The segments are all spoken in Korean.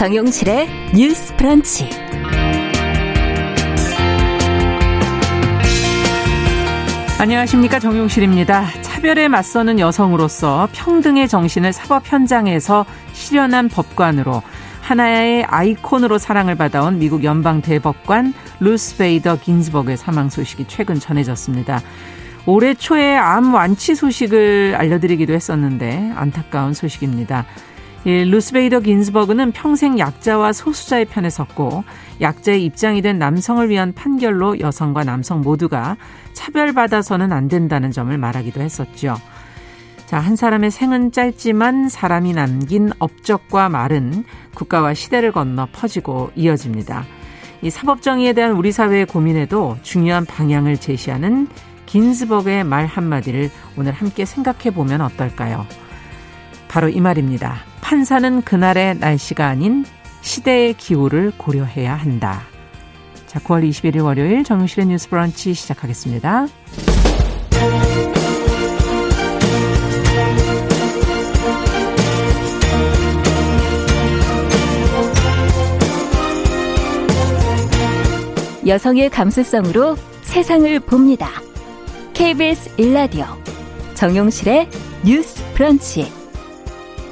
정용실의 뉴스 브런치. 안녕하십니까 정용실입니다. 차별에 맞서는 여성으로서 평등의 정신을 사법 현장에서 실현한 법관으로 하나의 아이콘으로 사랑을 받아온 미국 연방 대법관 루스 베이더 긴즈버그의 사망 소식이 최근 전해졌습니다. 올해 초에 암 완치 소식을 알려드리기도 했었는데 안타까운 소식입니다. 이 루스베이더 긴스버그는 평생 약자와 소수자의 편에 섰고 약자의 입장이 된 남성을 위한 판결로 여성과 남성 모두가 차별받아서는 안 된다는 점을 말하기도 했었죠. 자, 한 사람의 생은 짧지만 사람이 남긴 업적과 말은 국가와 시대를 건너 퍼지고 이어집니다. 이 사법정의에 대한 우리 사회의 고민에도 중요한 방향을 제시하는 긴스버그의 말 한마디를 오늘 함께 생각해 보면 어떨까요? 바로 이 말입니다. 판사는 그날의 날씨가 아닌 시대의 기후를 고려해야 한다. 자, 9월 21일 월요일 정용실의 뉴스 브런치 시작하겠습니다. 여성의 감수성으로 세상을 봅니다. KBS 일라디오 정용실의 뉴스 브런치.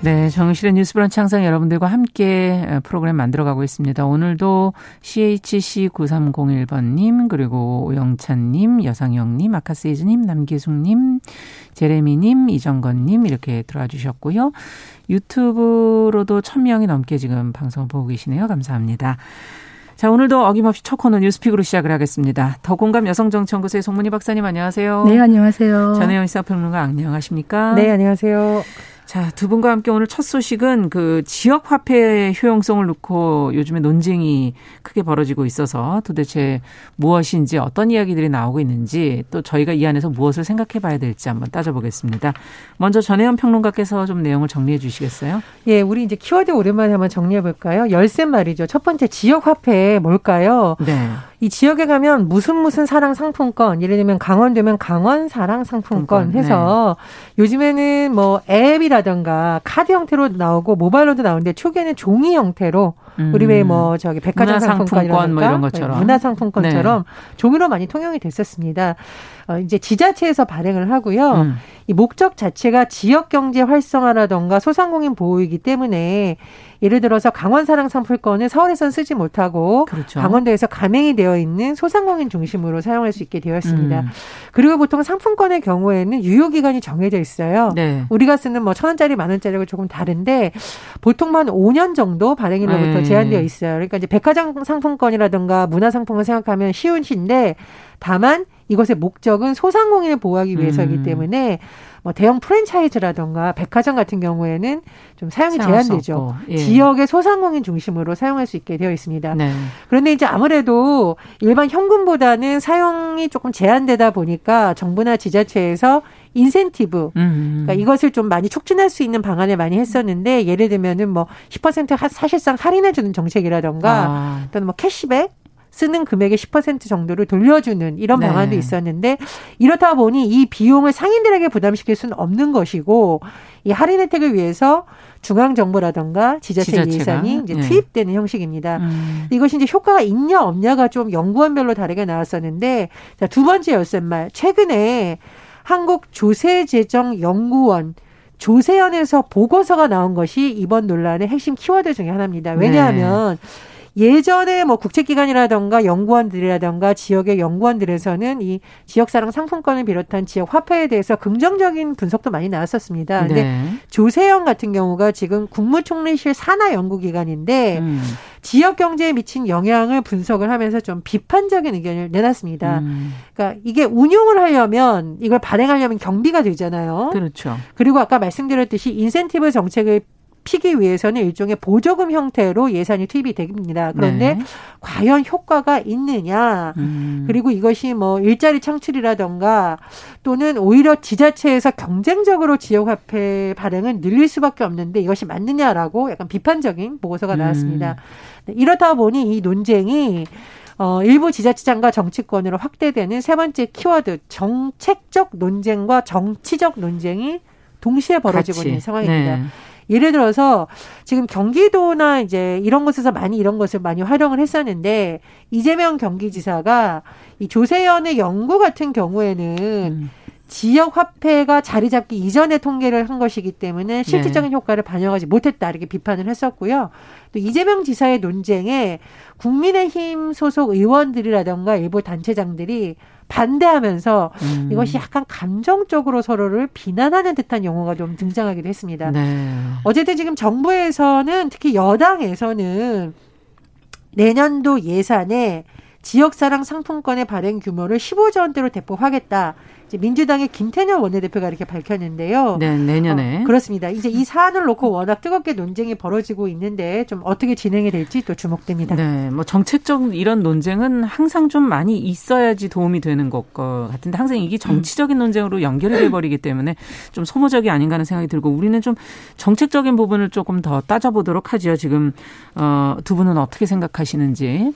네, 정실의 뉴스 브런치 항상 여러분들과 함께 프로그램 만들어가고 있습니다. 오늘도 CHC9301번님, 그리고 오영찬님, 여상영님, 아카세이즈님, 남기숙님, 제레미님, 이정건님 이렇게 들어와 주셨고요. 유튜브로도 1000명이 넘게 지금 방송을 보고 계시네요. 감사합니다. 자, 오늘도 어김없이 첫 코너 뉴스픽으로 시작을 하겠습니다. 더 공감 여성정치연구소의 송문희 박사님 안녕하세요. 네, 안녕하세요. 전혜영 시사평론가 안녕하십니까? 네, 안녕하세요. 자, 두 분과 함께 오늘 첫 소식은 그 지역 화폐의 효용성을 놓고 요즘에 논쟁이 크게 벌어지고 있어서 도대체 무엇인지 어떤 이야기들이 나오고 있는지 또 저희가 이 안에서 무엇을 생각해 봐야 될지 한번 따져보겠습니다. 먼저 전혜연 평론가께서 좀 내용을 정리해 주시겠어요? 예, 우리 이제 키워드 오랜만에 한번 정리해 볼까요? 열쇠 말이죠. 첫 번째 지역 화폐 뭘까요? 네. 이 지역에 가면 무슨 무슨 사랑 상품권, 예를 들면 강원 되면 강원 사랑 상품권 해서 네. 요즘에는 뭐 앱이라든가 카드 형태로 나오고 모바일로도 나오는데 초기에는 종이 형태로 음. 우리 왜 뭐 저기 백화점 상품권 뭐 이런 것처럼 네, 문화 상품권처럼 네. 종이로 많이 통용이 됐었습니다. 어, 이제 지자체에서 발행을 하고요. 음. 이 목적 자체가 지역 경제 활성화라던가 소상공인 보호이기 때문에 예를 들어서 강원 사랑 상품권을 서울에선 쓰지 못하고 그렇죠. 강원도에서 가맹이 되어 있는 소상공인 중심으로 사용할 수 있게 되어 있습니다. 음. 그리고 보통 상품권의 경우에는 유효 기간이 정해져 있어요. 네. 우리가 쓰는 뭐 천 원짜리 만 원짜리가 조금 다른데 보통 만 5년 정도 발행일로부터 네. 제한되어 있어요. 그러니까 이제 백화점 상품권이라든가 문화 상품을 생각하면 쉬운 시인데 다만 이것의 목적은 소상공인을 보호하기 위해서이기 음. 때문에 뭐 대형 프랜차이즈라던가 백화점 같은 경우에는 좀 사용이 제한되죠. 예. 지역의 소상공인 중심으로 사용할 수 있게 되어 있습니다. 네. 그런데 이제 아무래도 일반 현금보다는 사용이 조금 제한되다 보니까 정부나 지자체에서 인센티브, 음. 그러니까 이것을 좀 많이 촉진할 수 있는 방안을 많이 했었는데 예를 들면은 뭐 10% 사실상 할인해 주는 정책이라던가 아. 또는 뭐 캐시백 쓰는 금액의 10% 정도를 돌려주는 이런 네. 방안도 있었는데 이렇다 보니 이 비용을 상인들에게 부담시킬 수는 없는 것이고 이 할인 혜택을 위해서 중앙 정부라던가 지자체? 예산이 이제 네. 투입되는 형식입니다. 음. 이것이 이제 효과가 있냐 없냐가 좀 연구원별로 다르게 나왔었는데 자, 두 번째 열쇠말 최근에 한국 조세재정연구원 조세연에서 보고서가 나온 것이 이번 논란의 핵심 키워드 중의 하나입니다. 왜냐하면 네. 예전에 뭐 국책기관이라던가 연구원들이라던가 지역의 연구원들에서는 이 지역사랑 상품권을 비롯한 지역 화폐에 대해서 긍정적인 분석도 많이 나왔었습니다. 근데 네. 조세영 같은 경우가 지금 국무총리실 산하 연구기관인데 음. 지역 경제에 미친 영향을 분석을 하면서 좀 비판적인 의견을 내놨습니다. 음. 그러니까 이게 운용을 하려면 이걸 발행하려면 경비가 되잖아요. 그렇죠. 그리고 아까 말씀드렸듯이 인센티브 정책을 높이기 위해서는 일종의 보조금 형태로 예산이 투입이 됩니다. 그런데 네. 과연 효과가 있느냐, 음. 그리고 이것이 뭐 일자리 창출이라던가 또는 오히려 지자체에서 경쟁적으로 지역화폐 발행을 늘릴 수밖에 없는데 이것이 맞느냐라고 약간 비판적인 보고서가 음. 나왔습니다. 음. 이렇다 보니 이 논쟁이 어, 일부 지자체장과 정치권으로 확대되는 세 번째 키워드 정책적 논쟁과 정치적 논쟁이 동시에 벌어지고 같이. 있는 상황입니다. 네. 예를 들어서 지금 경기도나 이제 이런 곳에서 많이 이런 것을 많이 활용을 했었는데 이재명 경기지사가 이 조세현의 연구 같은 경우에는 음. 지역 화폐가 자리 잡기 이전에 통계를 한 것이기 때문에 실질적인 네. 효과를 반영하지 못했다 이렇게 비판을 했었고요. 또 이재명 지사의 논쟁에 국민의힘 소속 의원들이라던가 일부 단체장들이 반대하면서 음. 이것이 약간 감정적으로 서로를 비난하는 듯한 용어가 좀 등장하기도 했습니다. 네. 어쨌든 지금 정부에서는 특히 여당에서는 내년도 예산에 지역사랑 상품권의 발행 규모를 15조 원대로 대폭하겠다. 이제 민주당의 김태년 원내대표가 이렇게 밝혔는데요. 네, 내년에. 어, 그렇습니다. 이제 이 사안을 놓고 워낙 뜨겁게 논쟁이 벌어지고 있는데 좀 어떻게 진행이 될지 또 주목됩니다. 네, 뭐 정책적 이런 논쟁은 항상 좀 많이 있어야지 도움이 되는 것 같은데 항상 이게 정치적인 논쟁으로 연결이 돼버리기 때문에 좀 소모적이 아닌가 하는 생각이 들고 우리는 좀 정책적인 부분을 조금 더 따져보도록 하죠. 지금 어, 두 분은 어떻게 생각하시는지.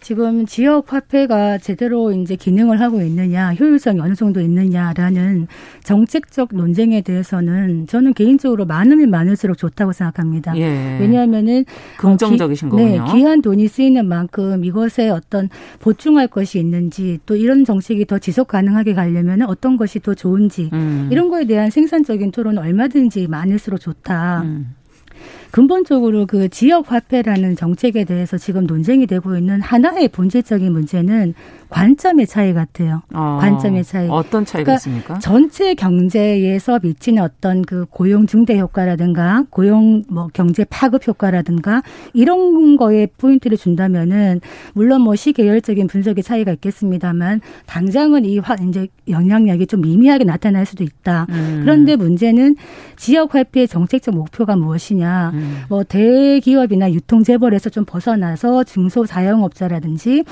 지금 지역 화폐가 제대로 이제 기능을 하고 있느냐, 효율성이 어느 정도 있느냐라는 정책적 논쟁에 대해서는 저는 개인적으로 많으면 많을수록 좋다고 생각합니다. 예. 왜냐하면은 긍정적이신 어, 기, 거군요. 네, 귀한 돈이 쓰이는 만큼 이것에 어떤 보충할 것이 있는지 또 이런 정책이 더 지속 가능하게 가려면 어떤 것이 더 좋은지 음. 이런 거에 대한 생산적인 토론은 얼마든지 많을수록 좋다. 음. 근본적으로 그 지역 화폐라는 정책에 대해서 지금 논쟁이 되고 있는 하나의 본질적인 문제는 관점의 차이 같아요. 어, 관점의 차이. 어떤 차이가 그러니까 있습니까? 전체 경제에서 미치는 어떤 그 고용 중대 효과라든가 고용 뭐 경제 파급 효과라든가 이런 거에 포인트를 준다면은 물론 뭐 시계열적인 분석의 차이가 있겠습니다만 당장은 이 화, 이제 영향력이 좀 미미하게 나타날 수도 있다. 음. 그런데 문제는 지역 화폐의 정책적 목표가 무엇이냐. 음. 뭐 대기업이나 유통 재벌에서 좀 벗어나서 중소 자영업자라든지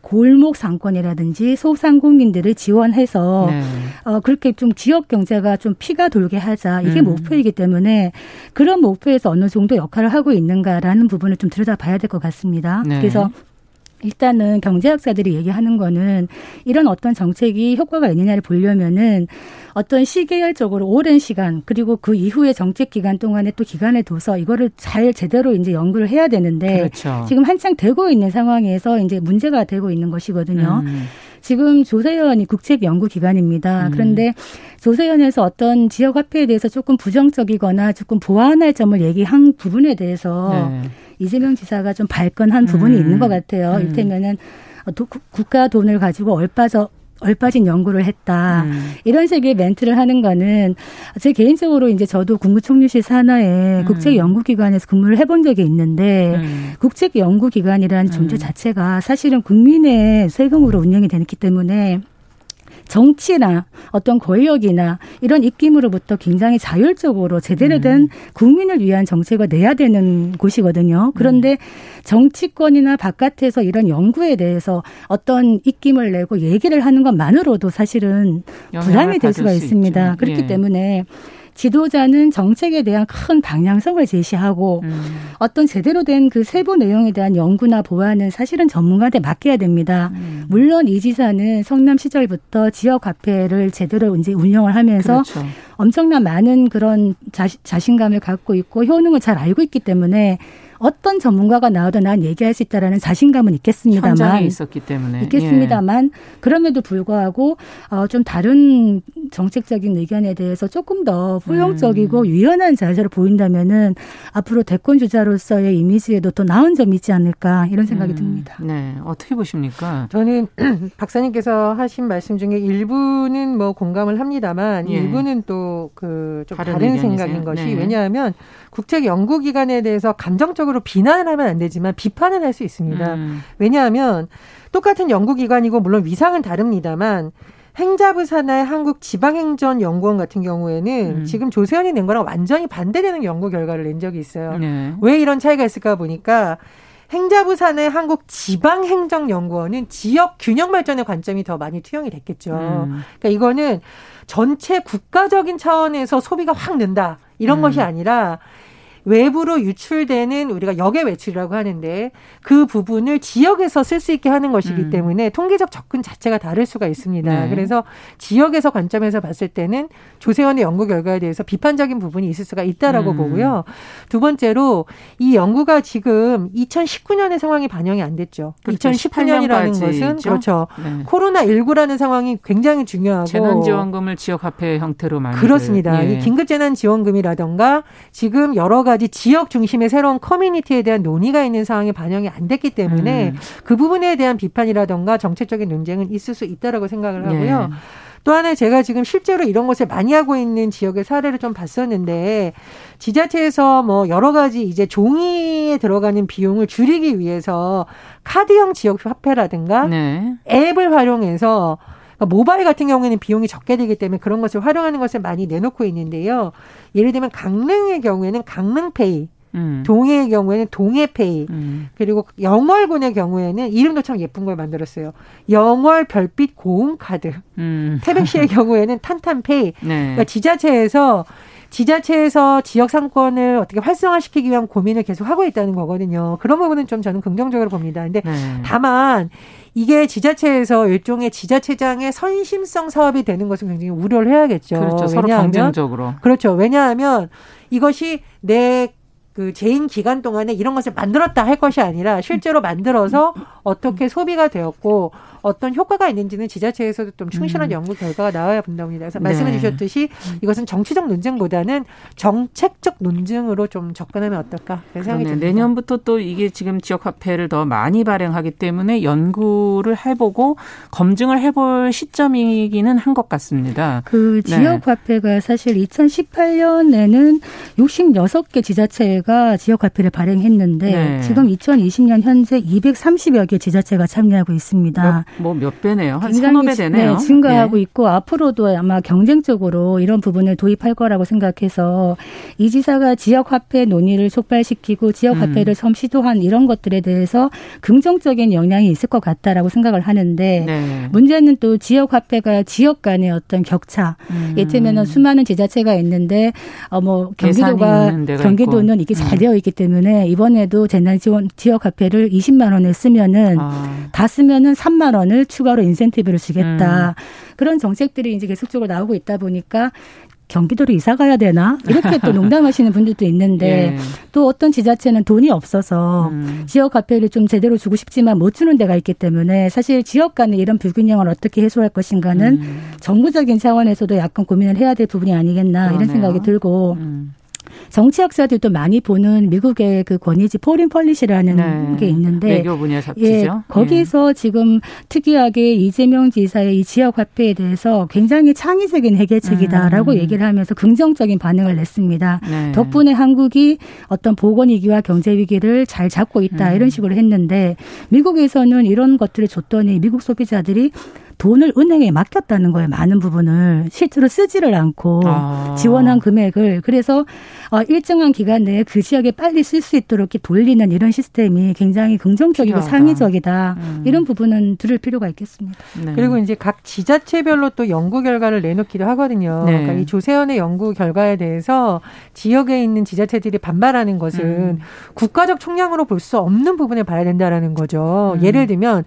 골목 상권이라든지 소상공인들을 지원해서 네. 어 그렇게 좀 지역 경제가 좀 피가 돌게 하자 이게 음. 목표이기 때문에 그런 목표에서 어느 정도 역할을 하고 있는가라는 부분을 좀 들여다봐야 될 것 같습니다. 네. 그래서 일단은 경제학자들이 얘기하는 거는 이런 어떤 정책이 효과가 있느냐를 보려면은 어떤 시계열적으로 오랜 시간 그리고 그 이후의 정책 기간 동안에 또 기간에 둬서 이거를 잘 제대로 이제 연구를 해야 되는데 그렇죠. 지금 한창 되고 있는 상황에서 이제 문제가 되고 있는 것이거든요. 음. 지금 조세현이 국책연구기관입니다. 음. 그런데 조세현에서 어떤 지역 화폐에 대해서 조금 부정적이거나 조금 보완할 점을 얘기한 부분에 대해서 네. 이재명 지사가 좀 발끈한 부분이 음. 있는 것 같아요. 음. 이를테면은 국가 돈을 가지고 얼빠져 얼빠진 연구를 했다. 음. 이런 식의 멘트를 하는 거는 제 개인적으로 이제 저도 국무총리실 산하에 음. 국책연구기관에서 근무를 해본 적이 있는데 음. 국책연구기관이라는 존재 음. 자체가 사실은 국민의 세금으로 운영이 되기 때문에 정치나 어떤 권력이나 이런 입김으로부터 굉장히 자율적으로 제대로 된 음. 국민을 위한 정책을 내야 되는 곳이거든요. 그런데 음. 정치권이나 바깥에서 이런 연구에 대해서 어떤 입김을 내고 얘기를 하는 것만으로도 사실은 부담이 될 수가 있습니다. 그렇기 예. 때문에 지도자는 정책에 대한 큰 방향성을 제시하고 음. 어떤 제대로 된 그 세부 내용에 대한 연구나 보완은 사실은 전문가한테 맡겨야 됩니다. 음. 물론 이 지사는 성남 시절부터 지역 화폐를 제대로 이제 운영을 하면서 그렇죠. 엄청난 많은 그런 자신감을 갖고 있고 효능을 잘 알고 있기 때문에 어떤 전문가가 나와도 난 얘기할 수 있다라는 자신감은 있겠습니다만 현장에 있었기 때문에 있겠습니다만 예. 그럼에도 불구하고 어, 좀 다른 정책적인 의견에 대해서 조금 더 포용적이고 음. 유연한 자세를 보인다면은 앞으로 대권 주자로서의 이미지에도 더 나은 점이 있지 않을까 이런 생각이 음. 듭니다. 네, 어떻게 보십니까? 저는 박사님께서 하신 말씀 중에 일부는 뭐 공감을 합니다만 예. 일부는 또 그 좀 다른, 다른 생각인 것이 네. 왜냐하면 국책 연구기관에 대해서 감정적으로 비난을 하면 안 되지만 비판을 할수 있습니다. 음. 왜냐하면 똑같은 연구기관이고 물론 위상은 다릅니다만 행자부 산하의 한국 지방행전연구원 같은 경우에는 음. 지금 조세현이 낸 거랑 완전히 반대되는 연구 결과를 낸 적이 있어요. 네. 왜 이런 차이가 있을까 보니까 행자부 산의 한국 지방행정연구원은 지역 균형 발전의 관점이 더 많이 투영이 됐겠죠. 음. 그러니까 이거는 전체 국가적인 차원에서 소비가 확 는다 이런 음. 것이 아니라 외부로 유출되는 우리가 역외 외출이라고 하는데 그 부분을 지역에서 쓸 수 있게 하는 것이기 음. 때문에 통계적 접근 자체가 다를 수가 있습니다. 네. 그래서 지역에서 관점에서 봤을 때는 조세원의 연구 결과에 대해서 비판적인 부분이 있을 수가 있다라고 음. 보고요. 두 번째로 이 연구가 지금 2019년의 상황이 반영이 안 됐죠. 그렇죠. 2019년이라는 것은 있죠? 그렇죠. 네. 코로나 19라는 상황이 굉장히 중요하고 재난 지원금을 지역 화폐 형태로 만든 그렇습니다. 예. 이 긴급 재난 지원금이라던가 지금 여러 가지 아직까지 지역 중심의 새로운 커뮤니티에 대한 논의가 있는 상황이 반영이 안 됐기 때문에 음. 그 부분에 대한 비판이라던가 정책적인 논쟁은 있을 수 있다라고 생각을 하고요. 네. 또 하나 제가 지금 실제로 이런 것을 많이 하고 있는 지역의 사례를 좀 봤었는데 지자체에서 뭐 여러 가지 이제 종이에 들어가는 비용을 줄이기 위해서 카드형 지역 화폐라든가 네. 앱을 활용해서 모바일 같은 경우에는 비용이 적게 되기 때문에 그런 것을 활용하는 것을 많이 내놓고 있는데요. 예를 들면 강릉의 경우에는 강릉페이, 음. 동해의 경우에는 동해페이, 음. 그리고 영월군의 경우에는 이름도 참 예쁜 걸 만들었어요. 영월 별빛 고운 카드. 음. 태백시의 경우에는 탄탄페이. 네. 그러니까 지자체에서 지자체에서 지역 상권을 어떻게 활성화시키기 위한 고민을 계속 하고 있다는 거거든요. 그런 부분은 좀 저는 긍정적으로 봅니다. 근데 네. 다만 이게 지자체에서 일종의 지자체장의 선심성 사업이 되는 것은 굉장히 우려를 해야겠죠. 그렇죠. 서로 경쟁적으로. 그렇죠. 왜냐하면 이것이 내그 재임 기간 동안에 이런 것을 만들었다 할 것이 아니라 실제로 만들어서 어떻게 소비가 되었고 어떤 효과가 있는지는 지자체에서도 좀 충실한 음. 연구 결과가 나와야 본다니다 그래서 네. 말씀해 주셨듯이 이것은 정치적 논쟁보다는 정책적 논쟁으로 좀 접근하면 어떨까 생각이 듭니다. 내년부터 또 이게 지금 지역 화폐를 더 많이 발행하기 때문에 연구를 해보고 검증을 해볼 시점이기는 한 것 같습니다. 그 네. 지역 화폐가 사실 2018년에는 66개 지자체가 지역 화폐를 발행했는데 네. 지금 2020년 현재 230여 개 지자체가 참여하고 있습니다. 뭐 몇 배네요. 한 서너 배 되네요. 네, 증가하고 예. 있고 앞으로도 아마 경쟁적으로 이런 부분을 도입할 거라고 생각해서 이 지사가 지역 화폐 논의를 촉발시키고 지역 화폐를 음. 섬 시도한 이런 것들에 대해서 긍정적인 영향이 있을 것 같다라고 생각을 하는데 네. 문제는 또 지역 화폐가 지역 간의 어떤 격차. 음. 예를들면 수많은 지자체가 있는데 어뭐 경기도가 경기도는 이게 잘 음. 되어 있기 때문에 이번에도 재난 지원 지역 화폐를 20만 원을 쓰면은 아. 다 쓰면은 3만 원 원을 추가로 인센티브를 주겠다. 음. 그런 정책들이 이제 계속적으로 나오고 있다 보니까 경기도로 이사 가야 되나? 이렇게 또 농담하시는 분들도 있는데 예. 또 어떤 지자체는 돈이 없어서 음. 지역 화폐를 좀 제대로 주고 싶지만 못 주는 데가 있기 때문에 사실 지역 간의 이런 불균형을 어떻게 해소할 것인가는 음. 정부적인 차원에서도 약간 고민을 해야 될 부분이 아니겠나 그러네요. 이런 생각이 들고 음. 정치학자들도 많이 보는 미국의 그 권위지 Foreign Policy라는 네. 게 있는데 외교 분야 잡지죠. 예, 거기서 예. 지금 특이하게 이재명 지사의 이 지역 화폐에 대해서 굉장히 창의적인 해결책이다라고 음. 얘기를 하면서 긍정적인 반응을 냈습니다. 네. 덕분에 한국이 어떤 보건 위기와 경제 위기를 잘 잡고 있다 음. 이런 식으로 했는데 미국에서는 이런 것들을 줬더니 미국 소비자들이 돈을 은행에 맡겼다는 거예요. 많은 부분을 실제로 쓰지를 않고 아. 지원한 금액을 그래서 어, 일정한 기간 내에 그 지역에 빨리 쓸 수 있도록 이렇게 돌리는 이런 시스템이 굉장히 긍정적이고 필요하다. 상의적이다. 음. 이런 부분은 들을 필요가 있겠습니다. 네. 그리고 이제 각 지자체별로 또 연구 결과를 내놓기도 하거든요. 네. 그러니까 이 조세현의 연구 결과에 대해서 지역에 있는 지자체들이 반발하는 것은 음. 국가적 총량으로 볼 수 없는 부분을 봐야 된다라는 거죠. 음. 예를 들면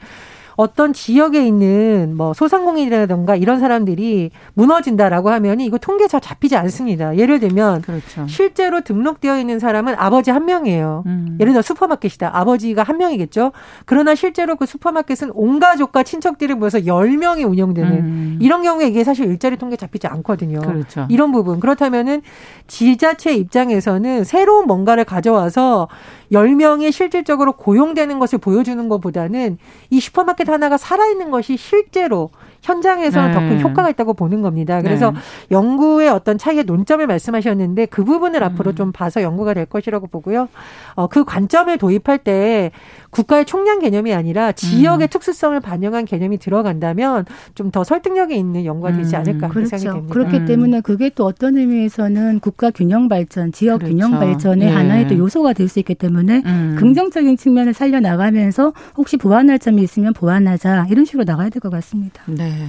어떤 지역에 있는 뭐 소상공인이라든가 이런 사람들이 무너진다라고 하면 이거 통계 잘 잡히지 않습니다. 예를 들면 그렇죠. 실제로 등록되어 있는 사람은 아버지 한 명이에요. 음. 예를 들어 슈퍼마켓이다. 아버지가 한 명이겠죠. 그러나 실제로 그 슈퍼마켓은 온 가족과 친척들이 모여서 10명이 운영되는 음. 이런 경우에 이게 사실 일자리 통계 잡히지 않거든요. 그렇죠. 이런 부분. 그렇다면은 지자체 입장에서는 새로운 뭔가를 가져와서 10명이 실질적으로 고용되는 것을 보여주는 것보다는 이 슈퍼마켓 하나가 살아있는 것이 실제로 현장에서는 네. 더큰 효과가 있다고 보는 겁니다. 그래서 네. 연구의 어떤 차이의 논점을 말씀하셨는데 그 부분을 음. 앞으로 좀 봐서 연구가 될 것이라고 보고요. 어, 그 관점을 도입할 때 국가의 총량 개념이 아니라 지역의 음. 특수성을 반영한 개념이 들어간다면 좀 더 설득력이 있는 연구가 되지 음. 않을까 음. 그렇죠. 생각이 됩니다. 그렇기 음. 때문에 그게 또 어떤 의미에서는 국가 균형 발전, 지역 그렇죠. 균형 발전의 예. 하나의 또 요소가 될 수 있기 때문에 음. 긍정적인 측면을 살려 나가면서 혹시 보완할 점이 있으면 보완하자 이런 식으로 나가야 될 것 같습니다. 네.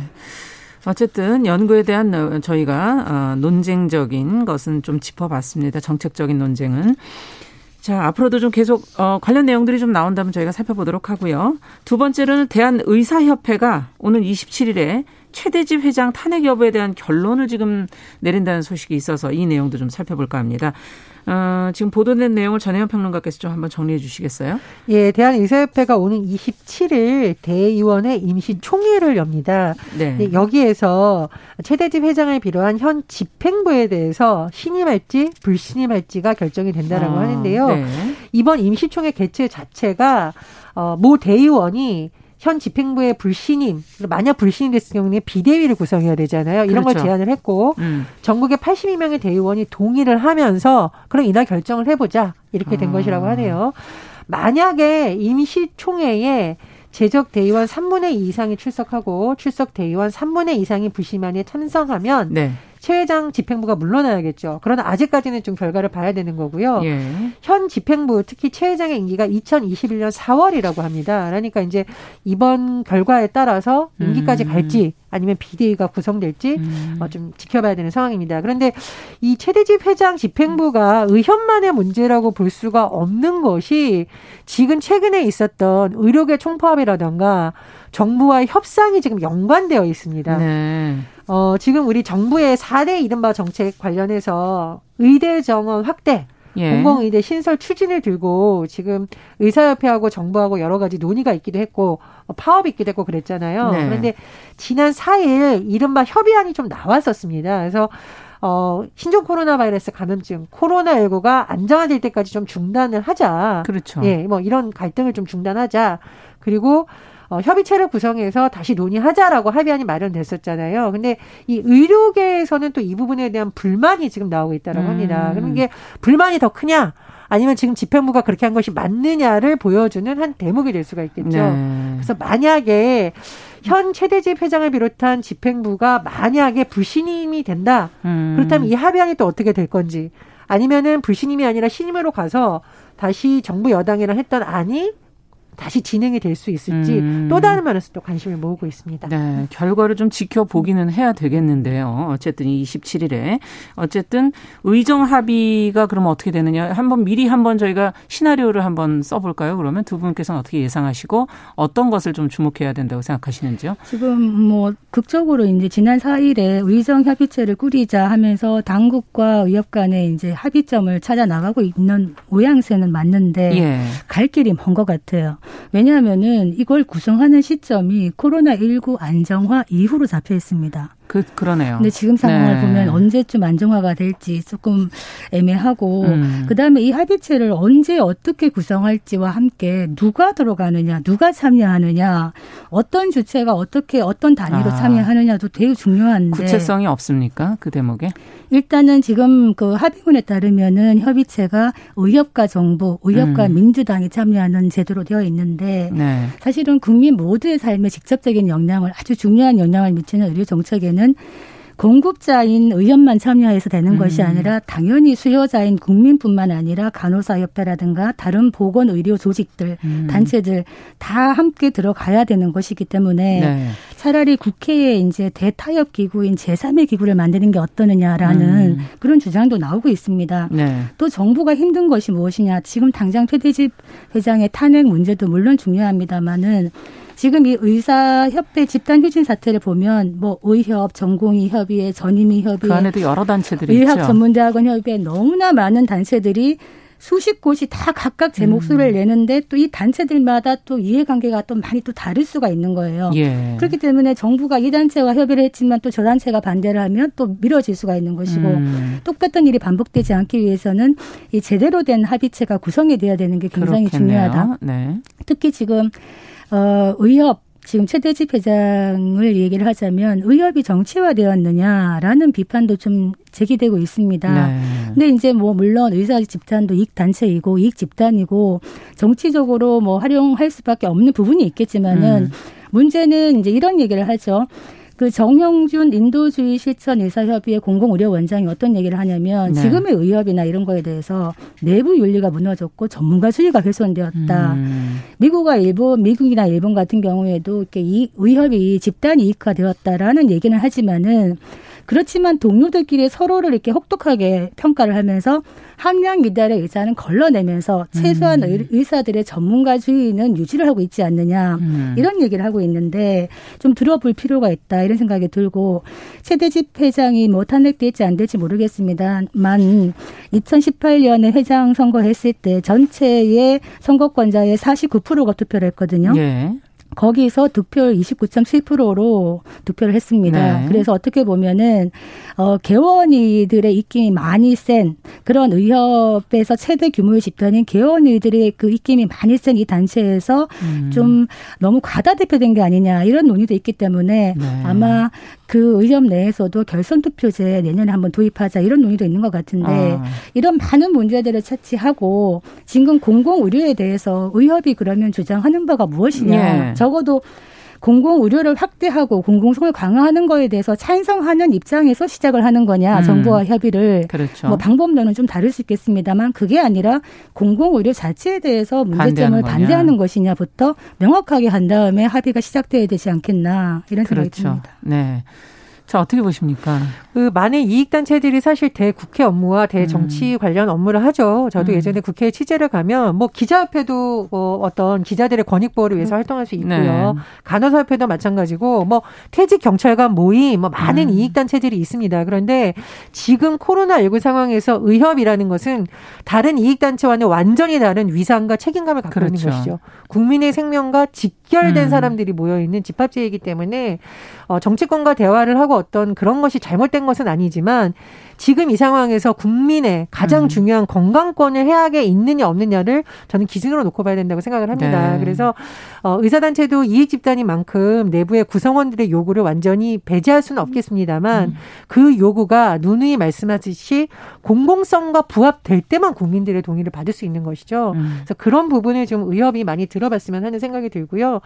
어쨌든 연구에 대한 저희가 어, 논쟁적인 것은 좀 짚어봤습니다. 정책적인 논쟁은. 자, 앞으로도 좀 계속 어, 관련 내용들이 좀 나온다면 저희가 살펴보도록 하고요. 두 번째로는 대한의사협회가 오늘 27일에 최대집 회장 탄핵 여부에 대한 결론을 지금 내린다는 소식이 있어서 이 내용도 좀 살펴볼까 합니다. 어, 지금 보도된 내용을 전혜연 평론가께서 좀 한번 정리해 주시겠어요? 예, 대한의사협회가 오는 27일 대의원의 임시 총회를 엽니다. 네. 예, 여기에서 최대집 회장을 비롯한 현 집행부에 대해서 신임할지 불신임할지가 결정이 된다라고 아, 하는데요. 네. 이번 임시총회 개최 자체가 어, 모 대의원이 현 집행부의 불신임, 만약 불신임 됐을 경우에 비대위를 구성해야 되잖아요. 이런 그렇죠. 걸 제안을 했고 음. 전국의 82명의 대의원이 동의를 하면서 그럼 이날 결정을 해보자 이렇게 된 아. 것이라고 하네요. 만약에 임시총회에 재적 대의원 3분의 2 이상이 출석하고 출석 대의원 3분의 2 이상이 불신임안에 찬성하면 네. 최 회장 집행부가 물러나야겠죠. 그러나 아직까지는 좀 결과를 봐야 되는 거고요. 예. 현 집행부 특히 최 회장의 임기가 2021년 4월이라고 합니다. 그러니까 이제 이번 결과에 따라서 임기까지 음. 갈지 아니면 비대위가 구성될지 음. 어, 좀 지켜봐야 되는 상황입니다. 그런데 이 최대집 회장 집행부가 의협만의 문제라고 볼 수가 없는 것이 지금 최근에 있었던 의료계 총파업이라던가 정부와의 협상이 지금 연관되어 있습니다. 네. 어, 지금 우리 정부의 4대 이른바 정책 관련해서 의대 정원 확대, 예. 공공의대 신설 추진을 들고 지금 의사협회하고 정부하고 여러 가지 논의가 있기도 했고 어, 파업이 있기도 했고 그랬잖아요. 네. 그런데 지난 4일 이른바 협의안이 좀 나왔었습니다. 그래서 어, 신종 코로나 바이러스 감염증, 코로나19가 안정화될 때까지 좀 중단을 하자. 그렇죠. 예, 뭐 이런 갈등을 좀 중단하자. 그리고 어, 협의체를 구성해서 다시 논의하자라고 합의안이 마련됐었잖아요. 근데 이 의료계에서는 또 이 부분에 대한 불만이 지금 나오고 있다고 음. 합니다. 그럼 이게 불만이 더 크냐? 아니면 지금 집행부가 그렇게 한 것이 맞느냐를 보여주는 한 대목이 될 수가 있겠죠. 네. 그래서 만약에 현 최대집 회장을 비롯한 집행부가 만약에 불신임이 된다. 음. 그렇다면 이 합의안이 또 어떻게 될 건지 아니면은 불신임이 아니라 신임으로 가서 다시 정부 여당이랑 했던 안이 다시 진행이 될 수 있을지 음. 또 다른 면에서 또 관심을 모으고 있습니다. 네, 결과를 좀 지켜보기는 해야 되겠는데요. 어쨌든 27일에 어쨌든 의정 합의가 그러면 어떻게 되느냐 한번 미리 한번 저희가 시나리오를 한번 써볼까요? 그러면 두 분께서는 어떻게 예상하시고 어떤 것을 좀 주목해야 된다고 생각하시는지요? 지금 뭐 극적으로 이제 지난 4일에 의정 협의체를 꾸리자 하면서 당국과 의협 간에 이제 합의점을 찾아 나가고 있는 모양새는 맞는데 예. 갈 길이 먼 것 같아요. 왜냐하면은 이걸 구성하는 시점이 코로나19 안정화 이후로 잡혀 있습니다. 그 그러네요. 근데 지금 상황을 네. 보면 언제쯤 안정화가 될지 조금 애매하고 음. 그 다음에 이 합의체를 언제 어떻게 구성할지와 함께 누가 들어가느냐, 누가 참여하느냐, 어떤 주체가 어떻게 어떤 단위로 아. 참여하느냐도 되게 중요한데 구체성이 없습니까? 그 대목에? 일단은 지금 그 합의문에 따르면은 협의체가 의협과 정부, 의협과 음. 민주당이 참여하는 제도로 되어 있는데 네. 사실은 국민 모두의 삶에 직접적인 영향을 아주 중요한 영향을 미치는 의료 정책에는 경우에는 공급자인 의원만 참여해서 되는 음. 것이 아니라 당연히 수요자인 국민뿐만 아니라 간호사협회라든가 다른 보건의료 조직들, 음. 단체들 다 함께 들어가야 되는 것이기 때문에 네. 차라리 국회에 이제 대타협 기구인 제3의 기구를 만드는 게 어떠느냐라는 음. 그런 주장도 나오고 있습니다. 네. 또 정부가 힘든 것이 무엇이냐. 지금 당장 최대집 회장의 탄핵 문제도 물론 중요합니다만은 지금 이 의사협회 집단휴진 사태를 보면 뭐 의협, 전공의 협의회, 전임의 협의회, 그 안에도 여러 단체들이 의학 있죠. 전문대학원 협의회 너무나 많은 단체들이 수십 곳이 다 각각 제 목소리를 음. 내는데 또 이 단체들마다 또 이해관계가 또 많이 또 다를 수가 있는 거예요. 예. 그렇기 때문에 정부가 이 단체와 협의를 했지만 또 저 단체가 반대를 하면 또 미뤄질 수가 있는 것이고 음. 똑같은 일이 반복되지 않기 위해서는 이 제대로 된 합의체가 구성이 돼야 되는 게 굉장히 그렇겠네요. 중요하다. 네. 특히 지금 어, 의협 지금 최대집 회장을 얘기를 하자면 의협이 정치화되었느냐라는 비판도 좀 제기되고 있습니다. 네. 근데 이제 뭐 물론 의사 집단도 이익 단체이고 이익 집단이고 정치적으로 뭐 활용할 수밖에 없는 부분이 있겠지만은 음. 문제는 이제 이런 얘기를 하죠. 그 정형준 인도주의 실천 의사협의회 공공의료 원장이 어떤 얘기를 하냐면 네. 지금의 의협이나 이런 거에 대해서 내부 윤리가 무너졌고 전문가주의가 훼손되었다. 음. 미국과 일본, 미국이나 일본 같은 경우에도 이렇게 이 의협이 집단 이익화 되었다라는 얘기는 하지만은 그렇지만 동료들끼리 서로를 이렇게 혹독하게 평가를 하면서 함량 미달의 의사는 걸러내면서 최소한 음. 의사들의 전문가주의는 유지를 하고 있지 않느냐 음. 이런 얘기를 하고 있는데 좀 들어볼 필요가 있다 이런 생각이 들고 최대집 회장이 뭐 탄핵될지 안 될지 모르겠습니다만 2018년에 회장 선거했을 때 전체의 선거권자의 49%가 투표를 했거든요. 예. 거기서 득표율 29.7%로 득표를 했습니다. 네. 그래서 어떻게 보면은 어 개원이들의 입김이 많이 센 그런 의협에서 최대 규모의 집단인 개원이들의 그 입김이 많이 센 이 단체에서 음. 좀 너무 과다 대표된 게 아니냐 이런 논의도 있기 때문에 네. 아마 그 의협 내에서도 결선 투표제 내년에 한번 도입하자 이런 논의도 있는 것 같은데 아. 이런 많은 문제들을 차치하고 지금 공공 의료에 대해서 의협이 그러면 주장하는 바가 무엇이냐? 예. 적어도 공공 의료를 확대하고 공공성을 강화하는 거에 대해서 찬성하는 입장에서 시작을 하는 거냐 음. 정부와 협의를 그렇죠. 뭐 방법론은 좀 다를 수 있겠습니다만 그게 아니라 공공 의료 자체에 대해서 문제점을 반대하는, 반대하는 것이냐부터 명확하게 한 다음에 합의가 시작돼야 되지 않겠나 이런 생각이 그렇죠. 듭니다. 네. 자, 어떻게 보십니까? 그 많은 이익단체들이 사실 대국회 업무와 대정치 음. 관련 업무를 하죠. 저도 음. 예전에 국회에 취재를 가면 뭐 기자협회도 뭐 어떤 기자들의 권익보호를 위해서 음. 활동할 수 있고요. 네. 간호사협회도 마찬가지고 뭐 퇴직 경찰관 모임 뭐 많은 음. 이익단체들이 있습니다. 그런데 지금 코로나19 상황에서 의협이라는 것은 다른 이익단체와는 완전히 다른 위상과 책임감을 갖고 그렇죠. 있는 것이죠. 국민의 생명과 직결된 음. 사람들이 모여 있는 집합제이기 때문에 어, 정치권과 대화를 하고 어떤 그런 것이 잘못된 것은 아니지만 지금 이 상황에서 국민의 가장 음. 중요한 건강권을 해악에 있느냐 없느냐를 저는 기준으로 놓고 봐야 된다고 생각을 합니다. 네. 그래서 어, 의사단체도 이익 집단인 만큼 내부의 구성원들의 요구를 완전히 배제할 수는 없겠습니다만 음. 그 요구가 누누이 말씀하듯이 공공성과 부합될 때만 국민들의 동의를 받을 수 있는 것이죠. 음. 그래서 그런 부분을 좀 의협이 많이 들어봤으면 하는 생각이 들고요.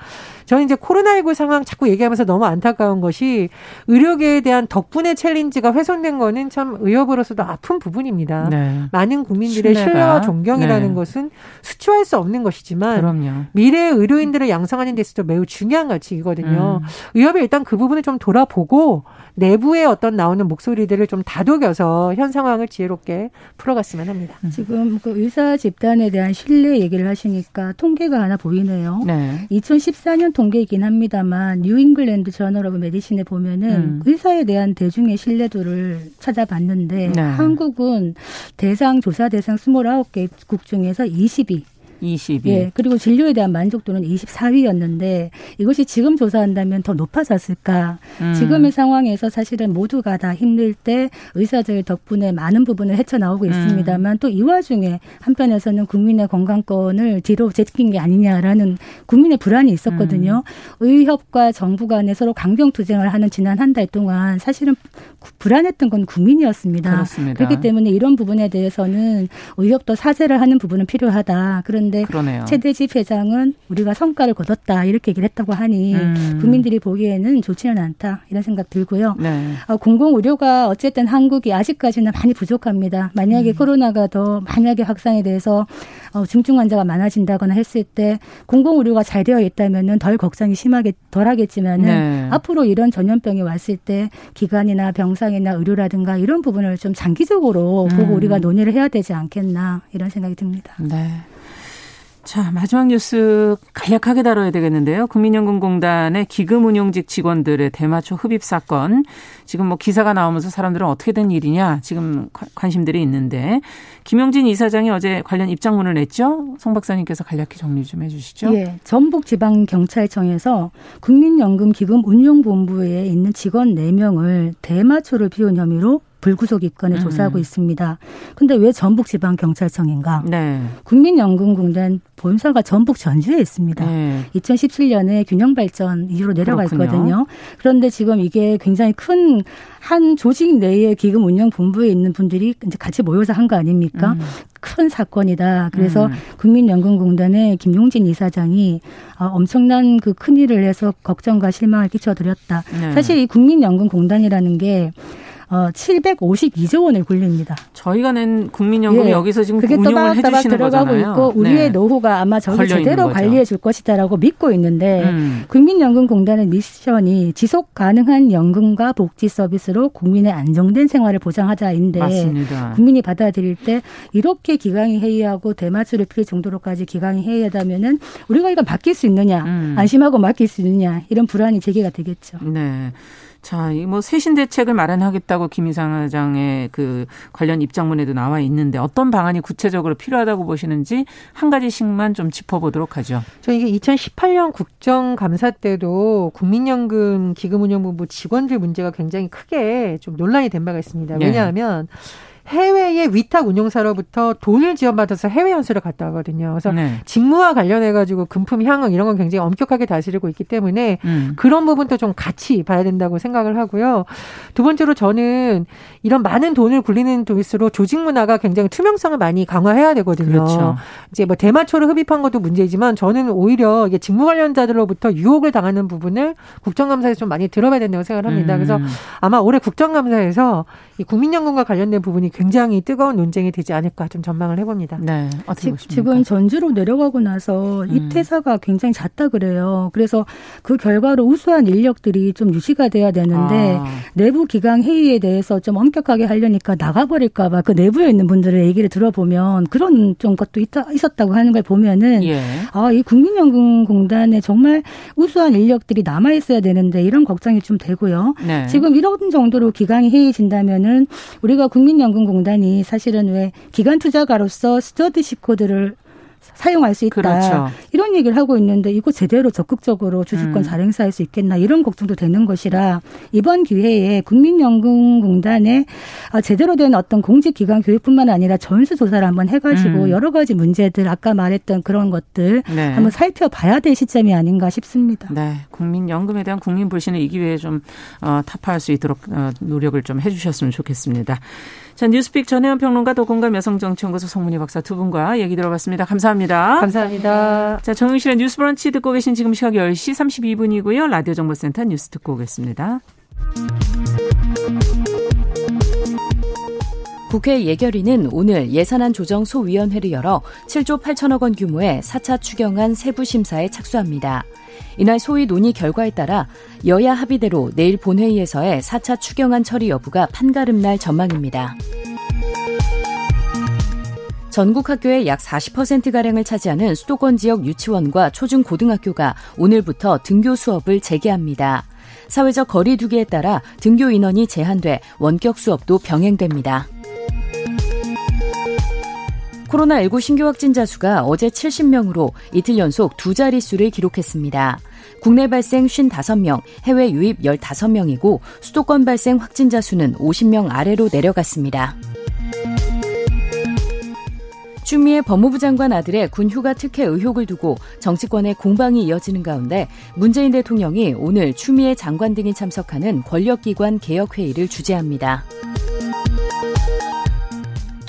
저는 이제 코로나19 상황 자꾸 얘기하면서 너무 안타까운 것이 의료계에 대한 덕분에 challenge가 훼손된 거는 참 의협으로서도 아픈 부분입니다. 네. 많은 국민들의 신뢰가. 신뢰와 존경이라는 네. 것은 수치화할 수 없는 것이지만 그럼요. 미래 의료인들을 양성하는 데 있어서 매우 중요한 가치이거든요. 음. 의협이 일단 그 부분을 좀 돌아보고 내부의 어떤 나오는 목소리들을 좀 다독여서 현 상황을 지혜롭게 풀어갔으면 합니다. 음. 지금 그 의사 집단에 대한 신뢰 얘기를 하시니까 통계가 하나 보이네요. 네. 2014년 통계이긴 합니다만 New England Journal of Medicine에 보면은 음. 의사에 대한 대중의 신뢰도를 찾아봤는데 네. 한국은 대상 조사 대상 29개 국 중에서 20위 22. 예. 그리고 진료에 대한 만족도는 24위였는데 이것이 지금 조사한다면 더 높아졌을까? 음. 지금의 상황에서 사실은 모두가 다 힘들 때 의사들 덕분에 많은 부분을 헤쳐나오고 음. 있습니다만 또이 와중에 한편에서는 국민의 건강권을 뒤로 제낀 게 아니냐라는 국민의 불안이 있었거든요. 음. 의협과 정부 간에 서로 강경투쟁을 하는 지난 한 달 동안 사실은 불안했던 건 국민이었습니다. 그렇습니다. 그렇기 때문에 이런 부분에 대해서는 의협도 사죄를 하는 부분은 필요하다. 그런 데 그런데 그러네요. 최대집 회장은 우리가 성과를 거뒀다 이렇게 얘기를 했다고 하니 음. 국민들이 보기에는 좋지는 않다 이런 생각 들고요. 네. 어, 공공 의료가 어쨌든 한국이 아직까지는 많이 부족합니다. 만약에 음. 코로나가 더 만약에 확산이 돼서 어, 중증 환자가 많아진다거나 했을 때 공공 의료가 잘 되어 있다면은 덜 걱정이 심하게 덜하겠지만은 네. 앞으로 이런 전염병이 왔을 때 기관이나 병상이나 의료라든가 이런 부분을 좀 장기적으로 음. 보고 우리가 논의를 해야 되지 않겠나 이런 생각이 듭니다. 네. 자, 마지막 뉴스 간략하게 다뤄야 되겠는데요. 국민연금공단의 기금운용직 직원들의 대마초 흡입 사건. 지금 뭐 기사가 나오면서 사람들은 어떻게 된 일이냐 지금 관심들이 있는데 김용진 이사장이 어제 관련 입장문을 냈죠. 송 박사님께서 간략히 정리 좀 해주시죠. 예, 전북지방경찰청에서 국민연금 기금운용본부에 있는 직원 4명을 대마초를 피운 혐의로 불구속 입건을 음. 조사하고 있습니다. 근데 왜 전북지방경찰청인가? 네. 국민연금공단 본사가 전북 전주에 있습니다. 네. 2017년에 균형발전 이후로 내려갔거든요. 그런데 지금 이게 굉장히 큰 한 조직 내에 기금 운영 본부에 있는 분들이 이제 같이 모여서 한 거 아닙니까? 음. 큰 사건이다. 그래서 음. 국민연금공단의 김용진 이사장이 어, 엄청난 그 큰 일을 해서 걱정과 실망을 끼쳐드렸다. 네. 사실 이 국민연금공단이라는 게 어, 752조 원을 굴립니다. 저희가 낸 국민연금 예. 여기서 지금 그게 운용을 해주시는 들어가고 거잖아요. 있고 우리의 네. 노후가 아마 저기 제대로 관리해 줄 것이다라고 믿고 있는데 음. 국민연금공단의 미션이 지속 가능한 연금과 복지 서비스로 국민의 안정된 생활을 보장하자인데 맞습니다. 국민이 받아들일 때 이렇게 기강이 회의하고 대마초를 필 정도로까지 기강이 회의하다면은 우리가 이거 맡길 수 있느냐 음. 안심하고 맡길 수 있느냐 이런 불안이 제기가 되겠죠. 네. 자, 이 뭐 세신 대책을 마련하겠다고 김희상 회장의 그 관련 입장문에도 나와 있는데 어떤 방안이 구체적으로 필요하다고 보시는지 한 가지씩만 좀 짚어보도록 하죠. 저 이게 2018년 국정감사 때도 국민연금 기금운용본부 직원들 문제가 굉장히 크게 좀 논란이 된 바가 있습니다. 네. 왜냐하면 네. 해외의 위탁 운용사로부터 돈을 지원받아서 해외 연수를 갔다 오거든요. 그래서 네. 직무와 관련해 가지고 금품 향응 이런 건 굉장히 엄격하게 다스리고 있기 때문에 음. 그런 부분도 좀 같이 봐야 된다고 생각을 하고요. 두 번째로 저는 이런 많은 돈을 굴리는 도일수록 조직 문화가 굉장히 투명성을 많이 강화해야 되거든요. 그렇죠. 이제 뭐 대마초를 흡입한 것도 문제지만 저는 오히려 이게 직무 관련자들로부터 유혹을 당하는 부분을 국정감사에서 좀 많이 들어봐야 된다고 생각을 합니다. 음. 그래서 아마 올해 국정감사에서 이 국민연금과 관련된 부분이 굉장히 뜨거운 논쟁이 되지 않을까 좀 전망을 해봅니다. 네. 어떻게 지, 지금 전주로 내려가고 나서 음. 입퇴사가 굉장히 잦다 그래요. 그래서 그 결과로 우수한 인력들이 좀 유지가 돼야 되는데 아. 내부 기강 회의에 대해서 좀 엄격하게 하려니까 나가버릴까 봐 그 내부에 있는 분들의 얘기를 들어보면 그런 좀 것도 있다, 있었다고 하는 걸 보면은 예. 아, 이 국민연금공단에 정말 우수한 인력들이 남아 있어야 되는데 이런 걱정이 좀 되고요. 네. 지금 이런 정도로 기강이 회의진다면은 우리가 국민연금 공단이 사실은 왜 기관 투자가로서 스터디십 코드를 사용할 수 있다. 그렇죠. 이런 얘기를 하고 있는데 이거 제대로 적극적으로 주주권 음. 잘 행사할 수 있겠나 이런 걱정도 되는 것이라 이번 기회에 국민연금공단에 아, 제대로 된 어떤 공직기관 교육뿐만 아니라 전수조사를 한번 해가지고 음. 여러 가지 문제들 아까 말했던 그런 것들 네. 한번 살펴봐야 될 시점이 아닌가 싶습니다. 네, 국민연금에 대한 국민 불신을 이 기회에 좀 어, 타파할 수 있도록 어, 노력을 좀 해주셨으면 좋겠습니다. 자, 뉴스픽 전혜연 평론가 도공감 여성정치연구소 송문희 박사 두 분과 얘기 들어봤습니다. 감사합니다. 감사합니다. 자, 정용실의 뉴스 브런치 듣고 계신 지금 시각 10시 32분이고요. 라디오 정보센터 뉴스 듣고 오겠습니다. 국회 예결위는 오늘 예산안 조정 소위원회를 열어 7조 8천억 원 규모의 4차 추경안 세부 심사에 착수합니다. 이날 소위 논의 결과에 따라 여야 합의대로 내일 본회의에서의 4차 추경안 처리 여부가 판가름 날 전망입니다. 전국 학교의 약 40%가량을 차지하는 수도권 지역 유치원과 초중고등학교가 오늘부터 등교 수업을 재개합니다. 사회적 거리 두기에 따라 등교 인원이 제한돼 원격 수업도 병행됩니다. 코로나19 신규 확진자 수가 어제 70명으로 이틀 연속 두 자릿수를 기록했습니다. 국내 발생 55명, 해외 유입 15명이고 수도권 발생 확진자 수는 50명 아래로 내려갔습니다. 추미애 법무부 장관 아들의 군 휴가 특혜 의혹을 두고 정치권의 공방이 이어지는 가운데 문재인 대통령이 오늘 추미애 장관 등이 참석하는 권력기관 개혁회의를 주재합니다.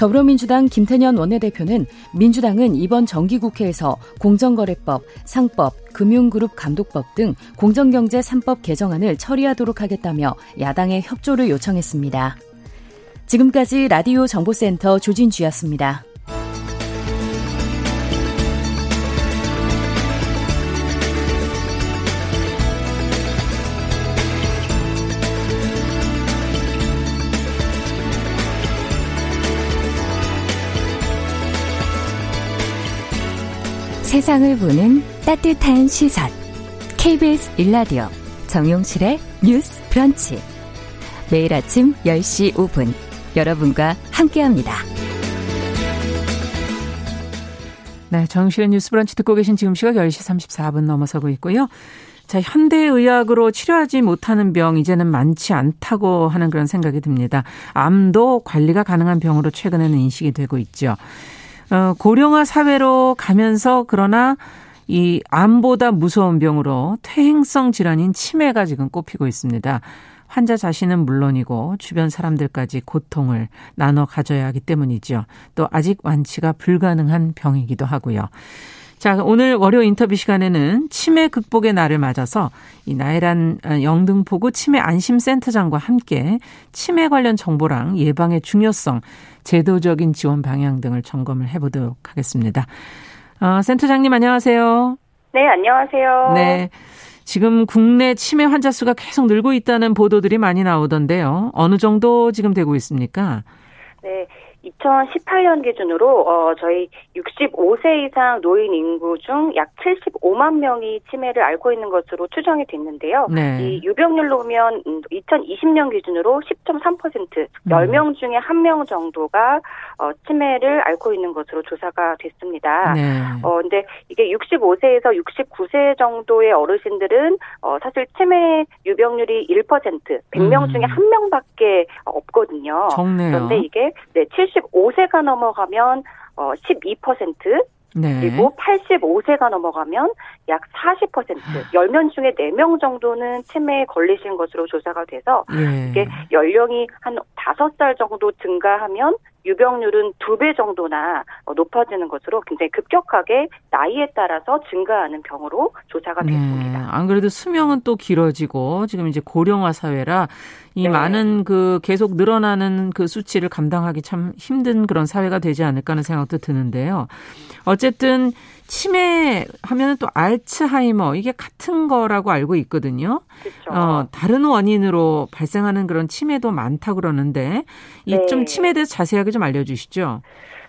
더불어민주당 김태년 원내대표는 민주당은 이번 정기국회에서 공정거래법, 상법, 금융그룹 감독법 등 공정경제 3법 개정안을 처리하도록 하겠다며 야당의 협조를 요청했습니다. 지금까지 라디오 정보센터 조진주였습니다. 세상을 보는 따뜻한 시선. KBS 일라디오 정용실의 뉴스 브런치. 매일 아침 10시 5분 여러분과 함께합니다. 네, 정용실의 뉴스 브런치 듣고 계신 지금 시각 10시 34분 넘어서고 있고요. 자, 현대의학으로 치료하지 못하는 병 이제는 많지 않다고 하는 그런 생각이 듭니다. 암도 관리가 가능한 병으로 최근에는 인식이 되고 있죠. 어, 고령화 사회로 가면서 그러나 이 암보다 무서운 병으로 퇴행성 질환인 치매가 지금 꼽히고 있습니다. 환자 자신은 물론이고 주변 사람들까지 고통을 나눠 가져야 하기 때문이죠. 또 아직 완치가 불가능한 병이기도 하고요. 자, 오늘 월요 인터뷰 시간에는 치매 극복의 날을 맞아서 이 나혜란 어, 영등포구 치매 안심센터장과 함께 치매 관련 정보랑 예방의 중요성, 제도적인 지원 방향 등을 점검을 해보도록 하겠습니다. 어, 센터장님 안녕하세요. 네, 안녕하세요. 네. 지금 국내 치매 환자 수가 계속 늘고 있다는 보도들이 많이 나오던데요. 어느 정도 지금 되고 있습니까? 네. 2018년 기준으로 어 저희 65세 이상 노인 인구 중 약 75만 명이 치매를 앓고 있는 것으로 추정이 됐는데요. 네. 이 유병률로 보면 2020년 음, 기준으로 10.3% 10명 중에 1명 정도가 어 치매를 앓고 있는 것으로 조사가 됐습니다. 네. 어 근데 이게 65세에서 69세 정도의 어르신들은 어 사실 치매 유병률이 1% 100명 중에 1명밖에 없거든요. 적네요. 그런데 이게 네, 75세가 넘어가면 어 12%, 네. 그리고 85세가 넘어가면 약 40%, 10명 중에 4명 정도는 치매에 걸리신 것으로 조사가 돼서 예. 이게 연령이 한 5살 정도 증가하면 유병률은 두 배 정도나 높아지는 것으로 굉장히 급격하게 나이에 따라서 증가하는 병으로 조사가 네. 됐습니다. 안 그래도 수명은 또 길어지고 지금 이제 고령화 사회라 이 네. 많은 그 계속 늘어나는 그 수치를 감당하기 참 힘든 그런 사회가 되지 않을까 하는 생각도 드는데요. 어쨌든 치매 하면은 또 알츠하이머 이게 같은 거라고 알고 있거든요. 그렇죠. 어, 다른 원인으로 발생하는 그런 치매도 많다 그러는데 이좀 네. 치매에 대해서 자세하게 좀 알려 주시죠.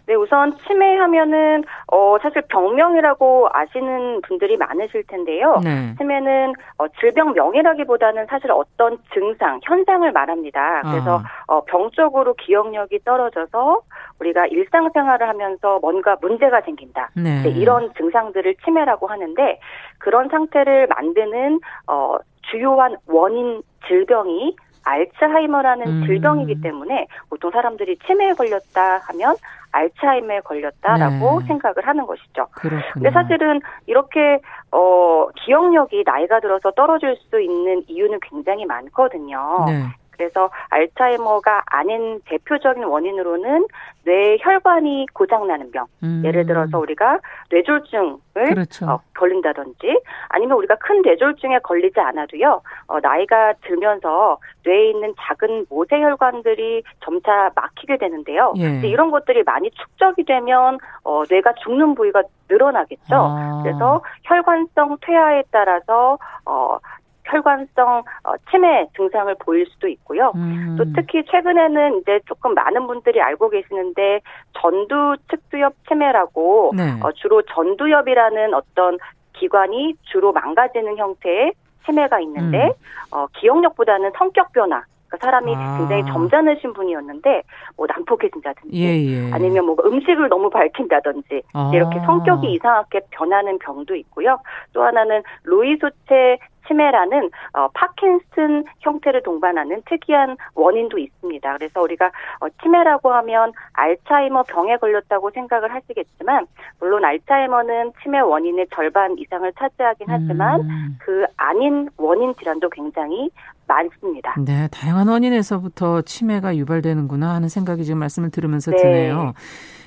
네, 우선 치매 하면은 어 사실 병명이라고 아시는 분들이 많으실 텐데요. 네. 치매는 어 질병명이라기보다는 사실 어떤 증상, 현상을 말합니다. 그래서 아. 어 병적으로 기억력이 떨어져서 우리가 일상생활을 하면서 뭔가 문제가 생긴다. 네. 네, 이런 증상들을 치매라고 하는데 그런 상태를 만드는 어 주요한 원인 질병이 알츠하이머라는 음. 질병이기 때문에 보통 사람들이 치매에 걸렸다 하면 알츠하이머에 걸렸다라고 네. 생각을 하는 것이죠. 그렇구나. 근데 사실은 이렇게 어 기억력이 나이가 들어서 떨어질 수 있는 이유는 굉장히 많거든요. 네. 그래서 알츠하이머가 아닌 대표적인 원인으로는 뇌 혈관이 고장나는 병. 음. 예를 들어서 우리가 뇌졸중을 그렇죠. 어, 걸린다든지 아니면 우리가 큰 뇌졸중에 걸리지 않아도요. 어, 나이가 들면서 뇌에 있는 작은 모세 혈관들이 점차 막히게 되는데요. 예. 이런 것들이 많이 축적이 되면 어, 뇌가 죽는 부위가 늘어나겠죠. 아. 그래서 혈관성 퇴화에 따라서 어, 혈관성 어, 치매 증상을 보일 수도 있고요. 음. 또 특히 최근에는 이제 조금 많은 분들이 알고 계시는데 전두 측두엽 치매라고 네. 어, 주로 전두엽이라는 어떤 기관이 주로 망가지는 형태의 치매가 있는데 음. 어, 기억력보다는 성격 변화 그러니까 사람이 아. 굉장히 점잖으신 분이었는데 뭐 난폭해진다든지 예, 예. 아니면 뭐 음식을 너무 밝힌다든지 아. 이렇게 성격이 이상하게 변하는 병도 있고요. 또 하나는 로이소체 치매라는 어, 파킨슨 형태를 동반하는 특이한 원인도 있습니다. 그래서 우리가 어, 치매라고 하면 알츠하이머 병에 걸렸다고 생각을 하시겠지만 물론 알츠하이머는 치매 원인의 절반 이상을 차지하긴 하지만 음. 그 아닌 원인 질환도 굉장히 많습니다. 네, 다양한 원인에서부터 치매가 유발되는구나 하는 생각이 지금 말씀을 들으면서 네. 드네요.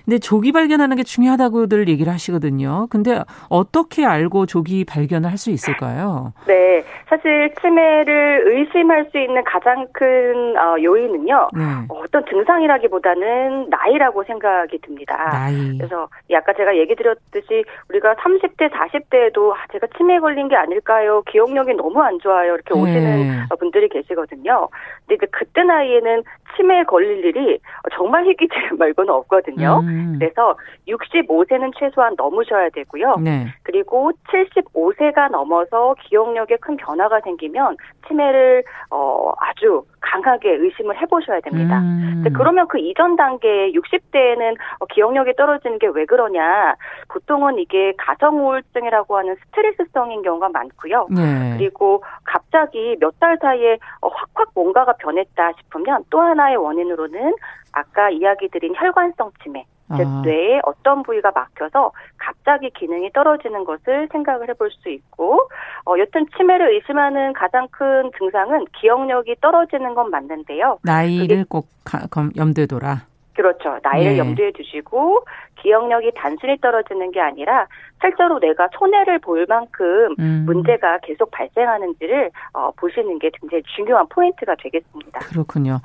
근데 조기 발견하는 게 중요하다고들 얘기를 하시거든요. 근데 어떻게 알고 조기 발견을 할 수 있을까요? 네. 사실 치매를 의심할 수 있는 가장 큰 어, 요인은요. 네. 어떤 증상이라기보다는 나이라고 생각이 듭니다. 나이. 그래서 아까 제가 얘기 드렸듯이 우리가 30대, 40대에도 아, 제가 치매에 걸린 게 아닐까요? 기억력이 너무 안 좋아요. 이렇게 네. 오시는 네. 분들이 계시거든요. 근데 그때 나이에는 치매에 걸릴 일이 정말 희귀질 말고는 없거든요. 음. 그래서 65세는 최소한 넘으셔야 되고요. 네. 그리고 75세가 넘어서 기억력에 큰 변화가 생기면 치매를 어 아주 강하게 의심을 해보셔야 됩니다. 음. 그러면 그 이전 단계 60대에는 어, 기억력이 떨어지는 게 왜 그러냐? 보통은 이게 가정 우울증이라고 하는 스트레스성인 경우가 많고요. 네. 그리고 갑자기 몇 달 사이에 어, 확확 뭔가가 변했다 싶으면 또 하나의 원인으로는 아까 이야기 드린 혈관성 치매, 즉 아. 뇌에 어떤 부위가 막혀서 갑자기 기능이 떨어지는 것을 생각을 해볼 수 있고 어, 여튼 치매를 의심하는 가장 큰 증상은 기억력이 떨어지는 건 맞는데요. 나이를 꼭 염두에 둬라. 그렇죠. 나이를 네. 염두에 두시고 기억력이 단순히 떨어지는 게 아니라 실제로 내가 손해를 볼 만큼 음. 문제가 계속 발생하는지를 어, 보시는 게 굉장히 중요한 포인트가 되겠습니다. 그렇군요.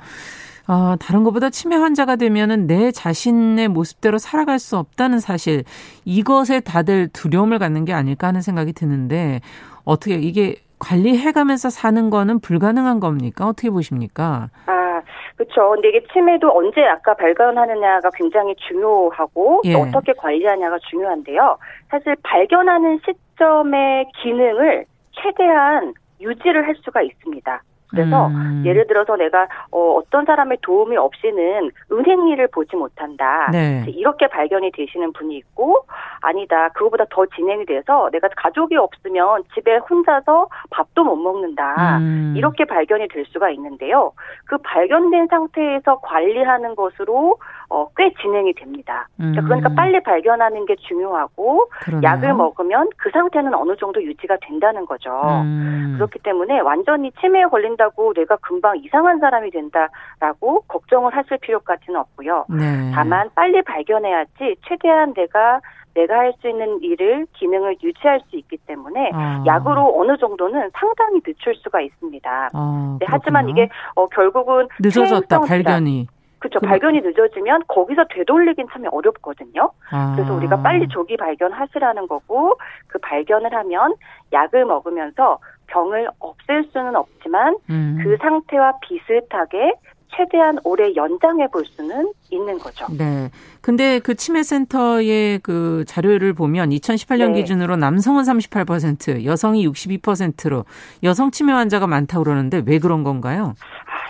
어, 다른 것보다 치매 환자가 되면은 내 자신의 모습대로 살아갈 수 없다는 사실 이것에 다들 두려움을 갖는 게 아닐까 하는 생각이 드는데 어떻게 이게 관리해가면서 사는 거는 불가능한 겁니까? 어떻게 보십니까? 아, 그렇죠. 근데 이게 치매도 언제 아까 발견하느냐가 굉장히 중요하고 예. 어떻게 관리하냐가 중요한데요. 사실 발견하는 시점의 기능을 최대한 유지를 할 수가 있습니다. 그래서 음. 예를 들어서 내가 어, 어떤 사람의 도움이 없이는 은행 일을 보지 못한다. 네. 이렇게 발견이 되시는 분이 있고 아니다. 그거보다 더 진행이 돼서 내가 가족이 없으면 집에 혼자서 밥도 못 먹는다. 음. 이렇게 발견이 될 수가 있는데요. 그 발견된 상태에서 관리하는 것으로 어, 꽤 진행이 됩니다. 그러니까, 음. 그러니까 빨리 발견하는 게 중요하고 그러네요. 약을 먹으면 그 상태는 어느 정도 유지가 된다는 거죠. 음. 그렇기 때문에 완전히 치매에 걸린다고 내가 금방 이상한 사람이 된다라고 걱정을 하실 필요까지는 없고요. 네. 다만 빨리 발견해야지 최대한 내가 내가 할 수 있는 일을 기능을 유지할 수 있기 때문에 아. 약으로 어느 정도는 상당히 늦출 수가 있습니다. 아, 네, 하지만 이게 어, 결국은 늦어졌다 발견이. 그렇죠. 그... 발견이 늦어지면 거기서 되돌리긴 참 어렵거든요. 아. 그래서 우리가 빨리 조기 발견하시라는 거고 그 발견을 하면 약을 먹으면서 병을 없앨 수는 없지만 음. 그 상태와 비슷하게 최대한 오래 연장해 볼 수는 있는 거죠. 네. 근데 그 치매센터의 그 자료를 보면 2018년 네. 기준으로 남성은 38%, 여성이 62%로 여성 치매 환자가 많다고 그러는데 왜 그런 건가요?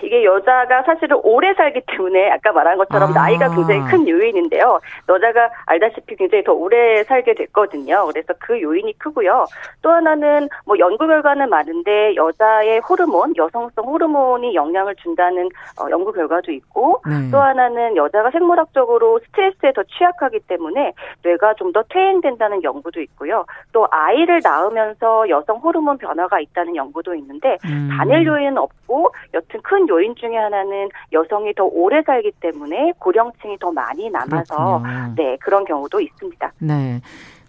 이게 여자가 사실은 오래 살기 때문에 아까 말한 것처럼 아. 나이가 굉장히 큰 요인인데요. 여자가 알다시피 굉장히 더 오래 살게 됐거든요. 그래서 그 요인이 크고요. 또 하나는 뭐 연구 결과는 많은데 여자의 호르몬, 여성성 호르몬이 영향을 준다는 어, 연구 결과도 있고 네. 또 하나는 여자가 생물학적으로 스트레스에 더 취약하기 때문에 뇌가 좀 더 퇴행된다는 연구도 있고요. 또 아이를 낳으면서 여성 호르몬 변화가 있다는 연구도 있는데 음. 단일 요인은 없고 여튼 큰 요인 중에 하나는 여성이 더 오래 살기 때문에 고령층이 더 많이 남아서 그렇군요. 네 그런 경우도 있습니다. 네.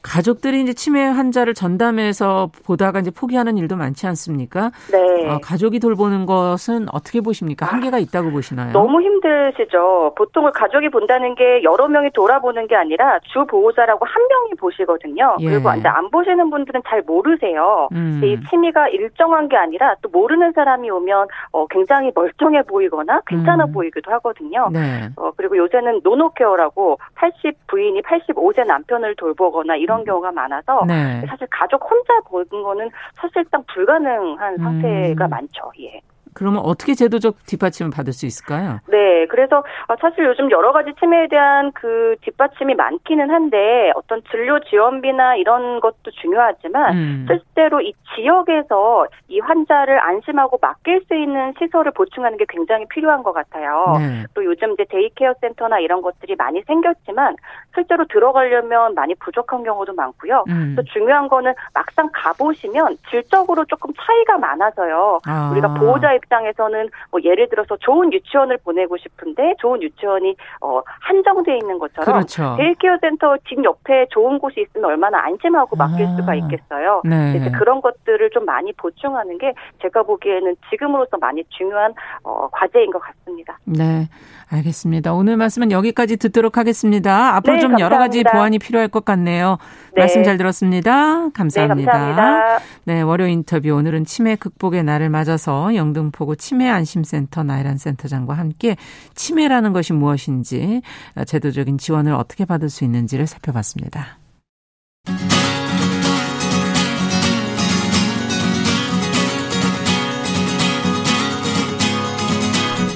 가족들이 이제 치매 환자를 전담해서 보다가 이제 포기하는 일도 많지 않습니까? 네. 어, 가족이 돌보는 것은 어떻게 보십니까? 한계가 있다고 보시나요? 너무 힘드시죠. 보통은 가족이 본다는 게 여러 명이 돌아보는 게 아니라 주 보호자라고 한 명이 보시거든요. 예. 그리고 이제 안 보시는 분들은 잘 모르세요. 음. 이 치매가 일정한 게 아니라 또 모르는 사람이 오면 어, 굉장히 멀쩡해 보이거나 괜찮아 음. 보이기도 하거든요. 네. 어, 그리고 요새는 노노care라고 80 부인이 85세 남편을 돌보거나 이런 이런 경우가 많아서 네. 사실 가족 혼자 보는 거는 사실상 불가능한 상태가 음. 많죠. 예. 그러면 어떻게 제도적 뒷받침을 받을 수 있을까요? 네, 그래서 사실 요즘 여러 가지 치매에 대한 그 뒷받침이 많기는 한데 어떤 진료 지원비나 이런 것도 중요하지만 음. 실제로 이 지역에서 이 환자를 안심하고 맡길 수 있는 시설을 보충하는 게 굉장히 필요한 것 같아요. 네. 또 요즘 이제 day care 센터나 이런 것들이 많이 생겼지만 실제로 들어가려면 많이 부족한 경우도 많고요. 음. 또 중요한 거는 막상 가보시면 질적으로 조금 차이가 많아서요. 아. 우리가 보호자 입장에서는 뭐 예를 들어서 좋은 유치원을 보내고 싶은데 좋은 유치원이 어 한정돼 있는 것처럼 그렇죠. day care 센터 집 옆에 좋은 곳이 있으면 얼마나 안심하고 맡길 아. 수가 있겠어요. 네. 이제 그런 것들을 좀 많이 보충하는 게 제가 보기에는 지금으로서 많이 중요한 어, 과제인 것 같습니다. 네. 알겠습니다. 오늘 말씀은 여기까지 듣도록 하겠습니다. 앞으로 네, 좀 감사합니다. 여러 가지 보완이 필요할 것 같네요. 네. 말씀 잘 들었습니다. 감사합니다. 네, 감사합니다. 네, 월요 인터뷰 오늘은 치매 극복의 날을 맞아서 영등포구 치매 안심센터 나이란 센터장과 함께 치매라는 것이 무엇인지 제도적인 지원을 어떻게 받을 수 있는지를 살펴봤습니다.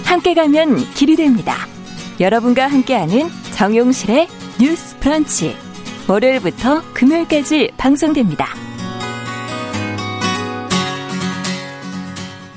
함께 가면 길이 됩니다. 여러분과 함께하는 정용실의 뉴스 프런치. 월요일부터 금요일까지 방송됩니다.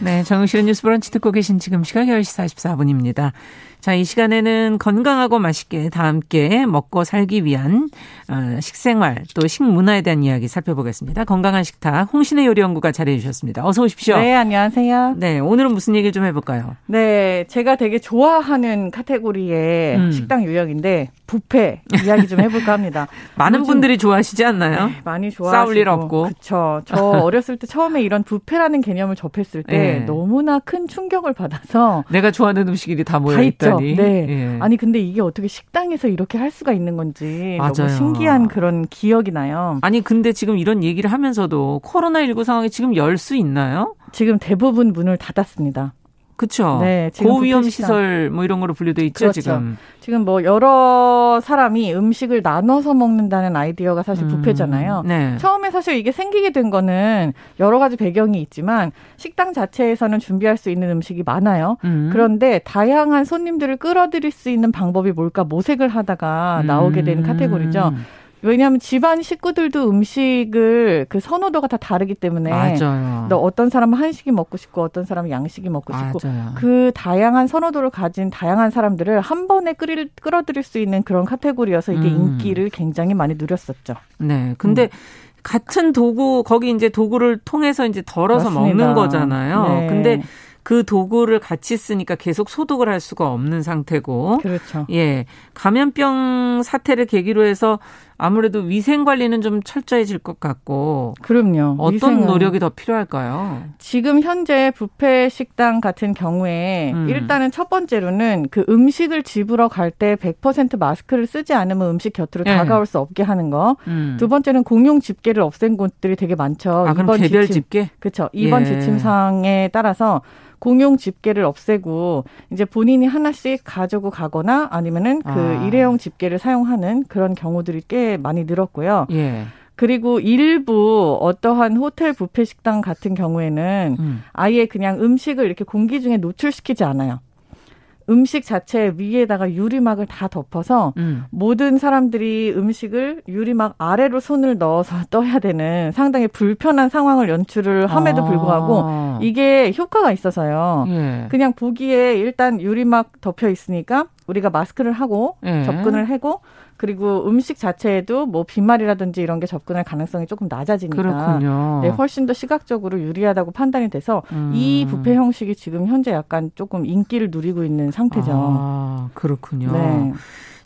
네, 정용실의 뉴스 브런치 듣고 계신 지금 시각 10시 44분입니다. 자, 이 시간에는 건강하고 맛있게 다 함께 먹고 살기 위한 어, 식생활 또 식문화에 대한 이야기 살펴보겠습니다. 건강한 식탁 홍신의 요리연구가 자리해 주셨습니다. 어서 오십시오. 네, 안녕하세요. 네, 오늘은 무슨 얘기 좀 해볼까요? 네, 제가 되게 좋아하는 카테고리의 음. 식당 유형인데 부페 이야기 좀 해볼까 합니다. 많은 분들이 좋아하시지 않나요? 네, 많이 좋아하시고 싸울 일 없고. 그렇죠. 저 어렸을 때 처음에 이런 부페라는 개념을 접했을 때 네. 너무나 큰 충격을 받아서 내가 좋아하는 음식이 다 모여 있다. 있다니. 네. 예. 아니 근데 이게 어떻게 식당에서 이렇게 할 수가 있는 건지 맞아요. 너무 신기한 그런 기억이 나요. 아니 근데 지금 이런 얘기를 하면서도 코로나 19 상황이 지금 열 수 있나요? 지금 대부분 문을 닫았습니다. 그렇죠. 네, 고위험 시설 뭐 이런 거로 분류돼 있죠 그렇죠. 지금. 지금 뭐 여러 사람이 음식을 나눠서 먹는다는 아이디어가 사실 부패잖아요. 음, 네. 처음에 사실 이게 생기게 된 거는 여러 가지 배경이 있지만 식당 자체에서는 준비할 수 있는 음식이 많아요. 음. 그런데 다양한 손님들을 끌어들일 수 있는 방법이 뭘까 모색을 하다가 나오게 된 음. 카테고리죠. 왜냐하면 집안 식구들도 음식을 그 선호도가 다 다르기 때문에 맞아요. 너 어떤 사람은 한식이 먹고 싶고 어떤 사람은 양식이 먹고 싶고 맞아요. 그 다양한 선호도를 가진 다양한 사람들을 한 번에 끌, 끌어들일 수 있는 그런 카테고리여서 이게 음. 인기를 굉장히 많이 누렸었죠. 네. 근데 음. 같은 도구 거기 이제 도구를 통해서 이제 덜어서 맞습니다. 먹는 거잖아요. 네. 근데 그 도구를 같이 쓰니까 계속 소독을 할 수가 없는 상태고. 그렇죠. 예. 감염병 사태를 계기로 해서 아무래도 위생 관리는 좀 철저해질 것 같고. 그럼요. 어떤 위생은. 노력이 더 필요할까요? 지금 현재 부페 식당 같은 경우에 음. 일단은 첫 번째로는 그 음식을 집으러 갈 때 100% 마스크를 쓰지 않으면 음식 곁으로 네. 다가올 수 없게 하는 거. 음. 두 번째는 공용 집게를 없앤 곳들이 되게 많죠. 아, 이번 개별 지침, 집게? 그렇죠. 이번 예. 지침상에 따라서 공용 집게를 없애고 이제 본인이 하나씩 가지고 가거나 아니면은 그 아. 일회용 집게를 사용하는 그런 경우들이 꽤 많이 늘었고요. 예. 그리고 일부 어떠한 호텔 부페 식당 같은 경우에는 음. 아예 그냥 음식을 이렇게 공기 중에 노출시키지 않아요. 음식 자체 위에다가 유리막을 다 덮어서 음. 모든 사람들이 음식을 유리막 아래로 손을 넣어서 떠야 되는 상당히 불편한 상황을 연출을 함에도 아. 불구하고 이게 효과가 있어서요. 예. 그냥 보기에 일단 유리막 덮여 있으니까 우리가 마스크를 하고 예. 접근을 하고 그리고 음식 자체에도 뭐 빈말이라든지 이런 게 접근할 가능성이 조금 낮아지니까 그렇군요. 네, 훨씬 더 시각적으로 유리하다고 판단이 돼서 음. 이 부패 형식이 지금 현재 약간 조금 인기를 누리고 있는 상태죠. 아, 그렇군요. 네.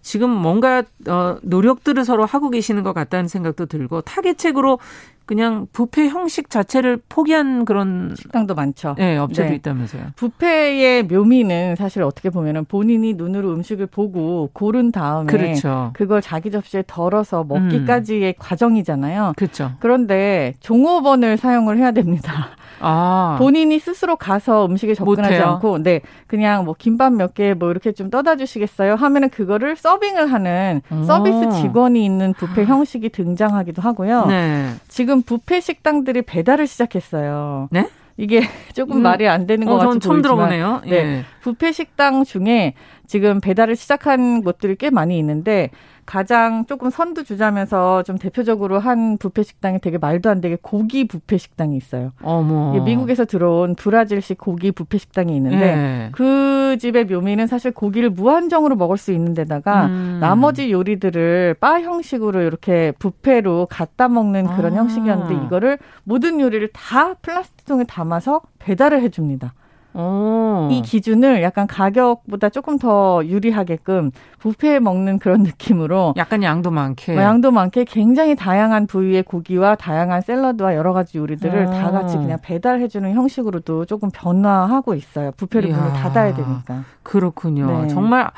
지금 뭔가 어 노력들을 서로 하고 계시는 것 같다는 생각도 들고 타겟책으로 그냥 부페 형식 자체를 포기한 그런 식당도 많죠. 네, 업체도 네. 있다면서요. 부페의 묘미는 사실 어떻게 보면은 본인이 눈으로 음식을 보고 고른 다음에 그렇죠. 그걸 자기 접시에 덜어서 먹기까지의 음. 과정이잖아요. 그렇죠. 그런데 종업원을 사용을 해야 됩니다. 아. 본인이 스스로 가서 음식에 접근하지 못해요? 않고, 네, 그냥 뭐 김밥 몇 개 뭐 이렇게 좀 떠다 주시겠어요? 하면은 그거를 서빙을 하는 오. 서비스 직원이 있는 부페 형식이 등장하기도 하고요. 네. 지금 부페 식당들이 배달을 시작했어요. 네? 이게 조금 음. 말이 안 되는 것 어, 같이 처음 들어보네요. 네, 예. 부페 식당 중에 지금 배달을 시작한 곳들이 꽤 많이 있는데 가장 조금 선두 주자면서 좀 대표적으로 한 부페 식당이 되게 말도 안 되게 고기 부페 식당이 있어요. 어머. 미국에서 들어온 브라질식 고기 부페 식당이 있는데 네. 그 집의 묘미는 사실 고기를 무한정으로 먹을 수 있는 데다가 음. 나머지 요리들을 바 형식으로 이렇게 부페로 갖다 먹는 그런 아. 형식이었는데 이거를 모든 요리를 다 플라스틱 통에 담아서 배달을 해줍니다. 오. 이 기준을 약간 가격보다 조금 더 유리하게끔 부페에 먹는 그런 느낌으로 약간 양도 많게 뭐 양도 많게 굉장히 다양한 부위의 고기와 다양한 샐러드와 여러 가지 요리들을 오. 다 같이 그냥 배달해 주는 형식으로도 조금 변화하고 있어요. 부페를 문을 닫아야 되니까. 그렇군요. 네. 정말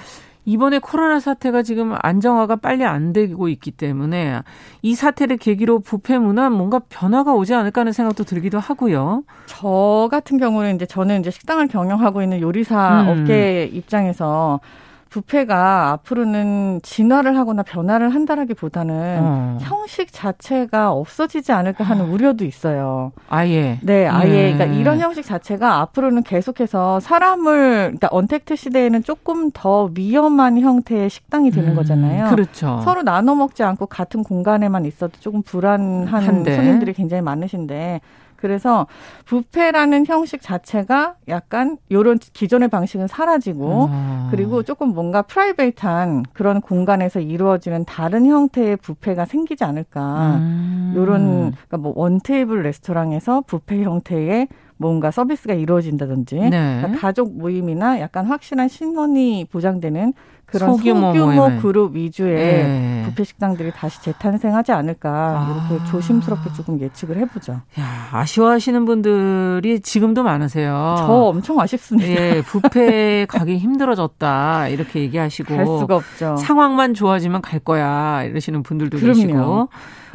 이번에 코로나 사태가 지금 안정화가 빨리 안 되고 있기 때문에 이 사태를 계기로 부패 문화 뭔가 변화가 오지 않을까 하는 생각도 들기도 하고요. 저 같은 경우는 이제 저는 이제 식당을 경영하고 있는 요리사 음. 업계 입장에서 부패가 앞으로는 진화를 하거나 변화를 한다라기보다는 어. 형식 자체가 없어지지 않을까 하는 아. 우려도 있어요. 아예. 네, 아예. 예. 그러니까 이런 형식 자체가 앞으로는 계속해서 사람을 그러니까 언택트 시대에는 조금 더 위험한 형태의 식당이 되는 음, 거잖아요. 그렇죠. 서로 나눠 먹지 않고 같은 공간에만 있어도 조금 불안한 한데. 손님들이 굉장히 많으신데 그래서 뷔페라는 형식 자체가 약간 요런 기존의 방식은 사라지고 아. 그리고 조금 뭔가 private한 그런 공간에서 이루어지는 다른 형태의 뷔페가 생기지 않을까. 음. 요런 그러니까 뭐 one table 레스토랑에서 뷔페 형태의 뭔가 서비스가 이루어진다든지 네. 그러니까 가족 모임이나 약간 확실한 신원이 보장되는 그런 소규모, 소규모 그룹 위주의 네. 부페 식당들이 다시 재탄생하지 않을까 아. 이렇게 조심스럽게 조금 예측을 해보죠. 야, 아쉬워하시는 분들이 지금도 많으세요. 저 엄청 아쉽습니다. 예, 부페 가기 힘들어졌다 이렇게 얘기하시고 갈 수가 없죠. 상황만 좋아지면 갈 거야 이러시는 분들도 그럼요. 계시고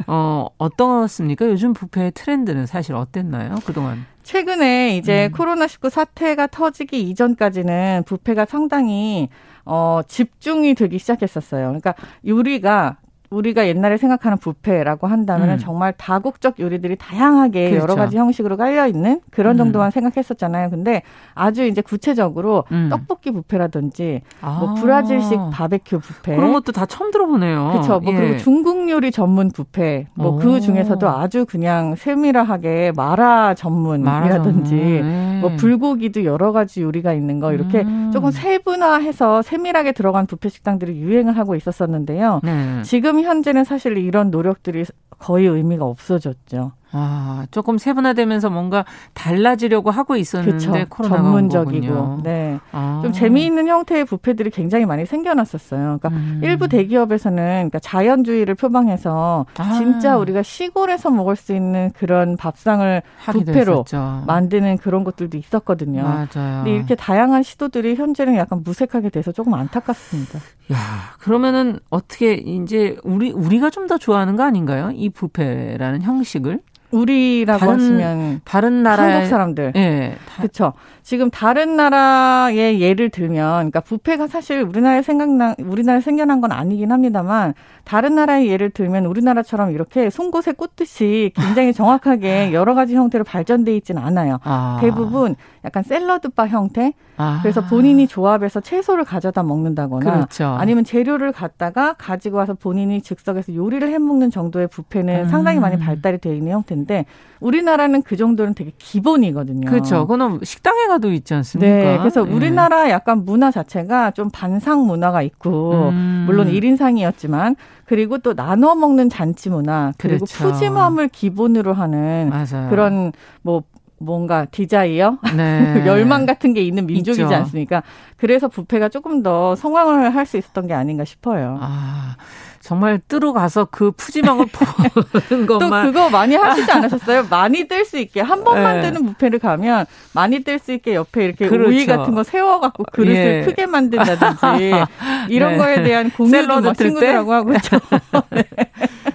어 어떻습니까? 요즘 부페 트렌드는 사실 어땠나요? 그동안? 최근에 이제 음. 코로나19 사태가 터지기 이전까지는 부페가 상당히 어, 집중이 되기 시작했었어요. 그러니까 요리가 우리가 옛날에 생각하는 뷔페라고 한다면 음. 정말 다국적 요리들이 다양하게 그렇죠. 여러 가지 형식으로 깔려 있는 그런 음. 정도만 생각했었잖아요. 근데 아주 이제 구체적으로 음. 떡볶이 뷔페라든지 뭐 아. 뭐 브라질식 바베큐 뷔페 그런 것도 다 처음 들어보네요. 그렇죠. 뭐 예. 그리고 중국 요리 전문 뷔페 뭐 그 중에서도 아주 그냥 세밀하게 마라 전문이라든지 네. 뭐 불고기도 여러 가지 요리가 있는 거 이렇게 음. 조금 세분화해서 세밀하게 들어간 뷔페 식당들이 유행을 하고 있었었는데요. 네. 지금 현재는 사실 이런 노력들이 거의 의미가 없어졌죠. 아, 조금 세분화되면서 뭔가 달라지려고 하고 있었는데 그쵸, 코로나가 전문적이고 네. 아. 좀 재미있는 형태의 부페들이 굉장히 많이 생겨났었어요. 그러니까 음. 일부 대기업에서는 그러니까 자연주의를 표방해서 아. 진짜 우리가 시골에서 먹을 수 있는 그런 밥상을 부페로 만드는 그런 것들도 있었거든요. 맞아요. 근데 이렇게 다양한 시도들이 현재는 약간 무색하게 돼서 조금 안타깝습니다. 야, 그러면은 어떻게 이제 우리 우리가 좀 더 좋아하는 거 아닌가요? 이 부페라는 형식을? 우리라고 다른, 하시면 다른 나라 한국 사람들. 예. 그렇죠. 지금 다른 나라의 예를 들면 그러니까 부패가 사실 우리나라에 생각나 우리나라에 생겨난 건 아니긴 합니다만 다른 나라의 예를 들면 우리나라처럼 이렇게 송곳에 꽂듯이 굉장히 정확하게 여러 가지 형태로 발전돼 있지는 않아요. 아. 대부분 약간 샐러드바 형태. 아. 그래서 본인이 조합해서 채소를 가져다 먹는다거나 그렇죠. 아니면 재료를 갖다가 가지고 와서 본인이 즉석에서 요리를 해 먹는 정도의 부패는 음. 상당히 많이 발달이 되어 있는 형태인데 우리나라는 그 정도는 되게 기본이거든요. 그렇죠. 그거는 식당에 가도 있지 않습니까? 네. 그래서 네. 우리나라 약간 문화 자체가 좀 반상 문화가 있고 음. 물론 1인상이었지만 그리고 또 나눠 먹는 잔치 문화 그리고 그렇죠. 푸짐함을 기본으로 하는 맞아요. 그런 뭐 뭔가 desire, 네. 열망 같은 게 있는 민족이지 있죠. 않습니까? 그래서 뷔페가 조금 더 성황을 할 수 있었던 게 아닌가 싶어요. 아. 정말 뜨러 가서 그 푸짐함을 보는 것만 또 그거 많이 하시지 않으셨어요? 많이 뜰 수 있게 한 번만 네. 뜨는 뷔페를 가면 많이 뜰 수 있게 옆에 이렇게 그렇죠. 우이 같은 거 세워 갖고 그릇을 예. 크게 만든다든지 이런 네. 거에 대한 공유도 막 친구들하고 하고 있죠. 네.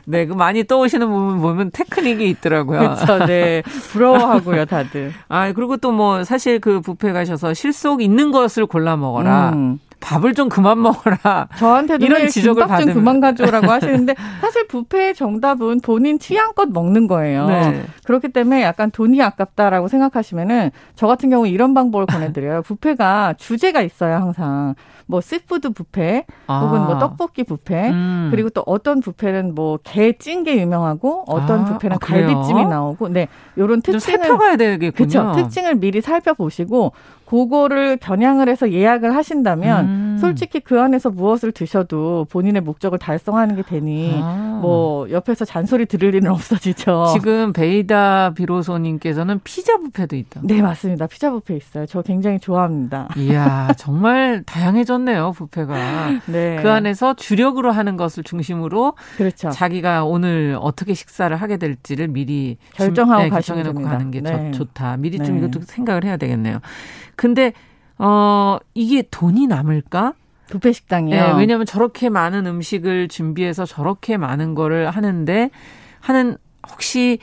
네, 그 많이 떠오시는 부분 보면 테크닉이 있더라고요. 그렇죠. 네. 부러워하고요, 다들. 아, 그리고 또 뭐 사실 그 뷔페 가셔서 실속 있는 것을 골라 먹어라. 음. 밥을 좀 그만 먹어라. 저한테도 이런 지적을 받으면 그만 가져오라고 하시는데 사실 부페의 정답은 본인 취향껏 먹는 거예요. 네. 그렇기 때문에 약간 돈이 아깝다라고 생각하시면은 저 같은 경우 이런 방법을 권해드려요. 부페가 주제가 있어요 항상. 뭐 씨푸드 부페 아. 혹은 뭐 떡볶이 부페 음. 그리고 또 어떤 부페는 뭐 게 찐 게 유명하고 어떤 아. 부페는 아, 갈비찜이 나오고 네 요런 특징을 살펴봐야 되겠군요. 그렇죠. 특징을 미리 살펴보시고 그거를 겨냥을 해서 예약을 하신다면 음. 솔직히 그 안에서 무엇을 드셔도 본인의 목적을 달성하는 게 되니 아. 뭐 옆에서 잔소리 들을 일은 없어지죠. 지금 베이다 비로소님께서는 피자 뷔페도 있다. 네 맞습니다. 피자 뷔페 있어요. 저 굉장히 좋아합니다. 이야 정말 다양해졌네요 뷔페가. 네. 그 안에서 주력으로 하는 것을 중심으로 그렇죠. 자기가 오늘 어떻게 식사를 하게 될지를 미리 결정하고 네, 결정해놓고 됩니다. 가는 게 네. 좋다. 미리 좀 네. 이것도 생각을 해야 되겠네요. 근데 어 이게 돈이 남을까? 뷔페 식당이요. 네, 왜냐하면 저렇게 많은 음식을 준비해서 저렇게 많은 거를 하는데 하는 혹시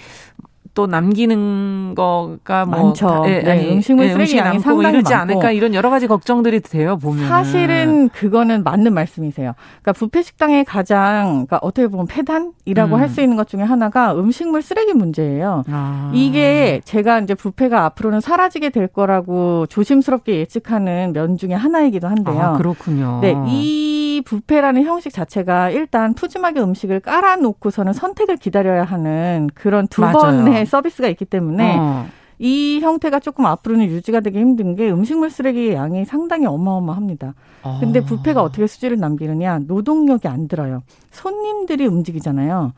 또 남기는 거가 뭐 많죠. 예, 네, 아니, 음식물 예, 쓰레기 양이 뭐 상당히 이러지 많고. 않을까 이런 여러 가지 걱정들이 돼요 보면 사실은 그거는 맞는 말씀이세요. 그러니까 부페 식당의 가장 그러니까 어떻게 보면 폐단이라고 음. 할수 있는 것 중에 하나가 음식물 쓰레기 문제예요. 아. 이게 제가 이제 부페가 앞으로는 사라지게 될 거라고 조심스럽게 예측하는 면 중에 하나이기도 한데요. 아, 그렇군요. 네, 이 부페라는 형식 자체가 일단 푸짐하게 음식을 깔아놓고서는 선택을 기다려야 하는 그런 두 맞아요. 번의 서비스가 있기 때문에 어. 이 형태가 조금 앞으로는 유지가 되기 힘든 게 음식물 쓰레기 양이 상당히 어마어마합니다. 아. 근데 부페가 어떻게 수지를 남기느냐? 노동력이 안 들어요. 손님들이 움직이잖아요.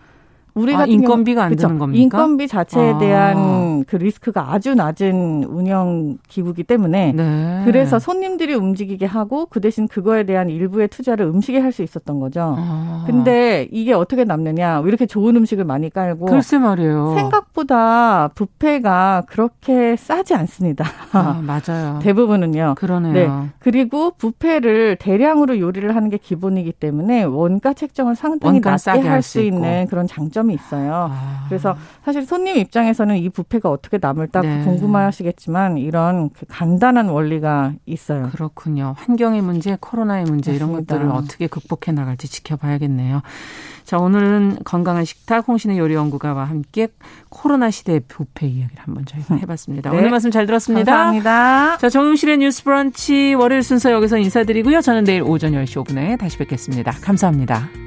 우리 아, 같은 인건비가 안 그쵸? 드는 겁니까? 인건비 자체에 아. 대한 그 리스크가 아주 낮은 운영 기구기 때문에 네. 그래서 손님들이 움직이게 하고 그 대신 그거에 대한 일부의 투자를 음식에 할 수 있었던 거죠. 아. 근데 이게 어떻게 남느냐? 이렇게 좋은 음식을 많이 깔고 글쎄 말이에요. 생각보다 부페가 그렇게 싸지 않습니다. 아, 맞아요. 대부분은요. 그러네요. 네. 그리고 부페를 대량으로 요리를 하는 게 기본이기 때문에 원가 책정을 상당히 낮게 할 수 있는 그런 장점 장점이 있어요. 아. 그래서 사실 손님 입장에서는 이 부페가 어떻게 남을까 네. 궁금하시겠지만 이런 그 간단한 원리가 있어요. 그렇군요. 환경의 문제, 코로나의 문제 맞습니다. 이런 것들을 어떻게 극복해 나갈지 지켜봐야겠네요. 자, 오늘은 건강한 식탁 홍신의 요리연구가와 함께 코로나 시대의 부페 이야기를 한번 저희가 음. 해봤습니다. 네. 오늘 말씀 잘 들었습니다. 감사합니다. 자, 정용실의 뉴스 브런치 월요일 순서 여기서 인사드리고요. 저는 내일 오전 10시 5분에 다시 뵙겠습니다. 감사합니다.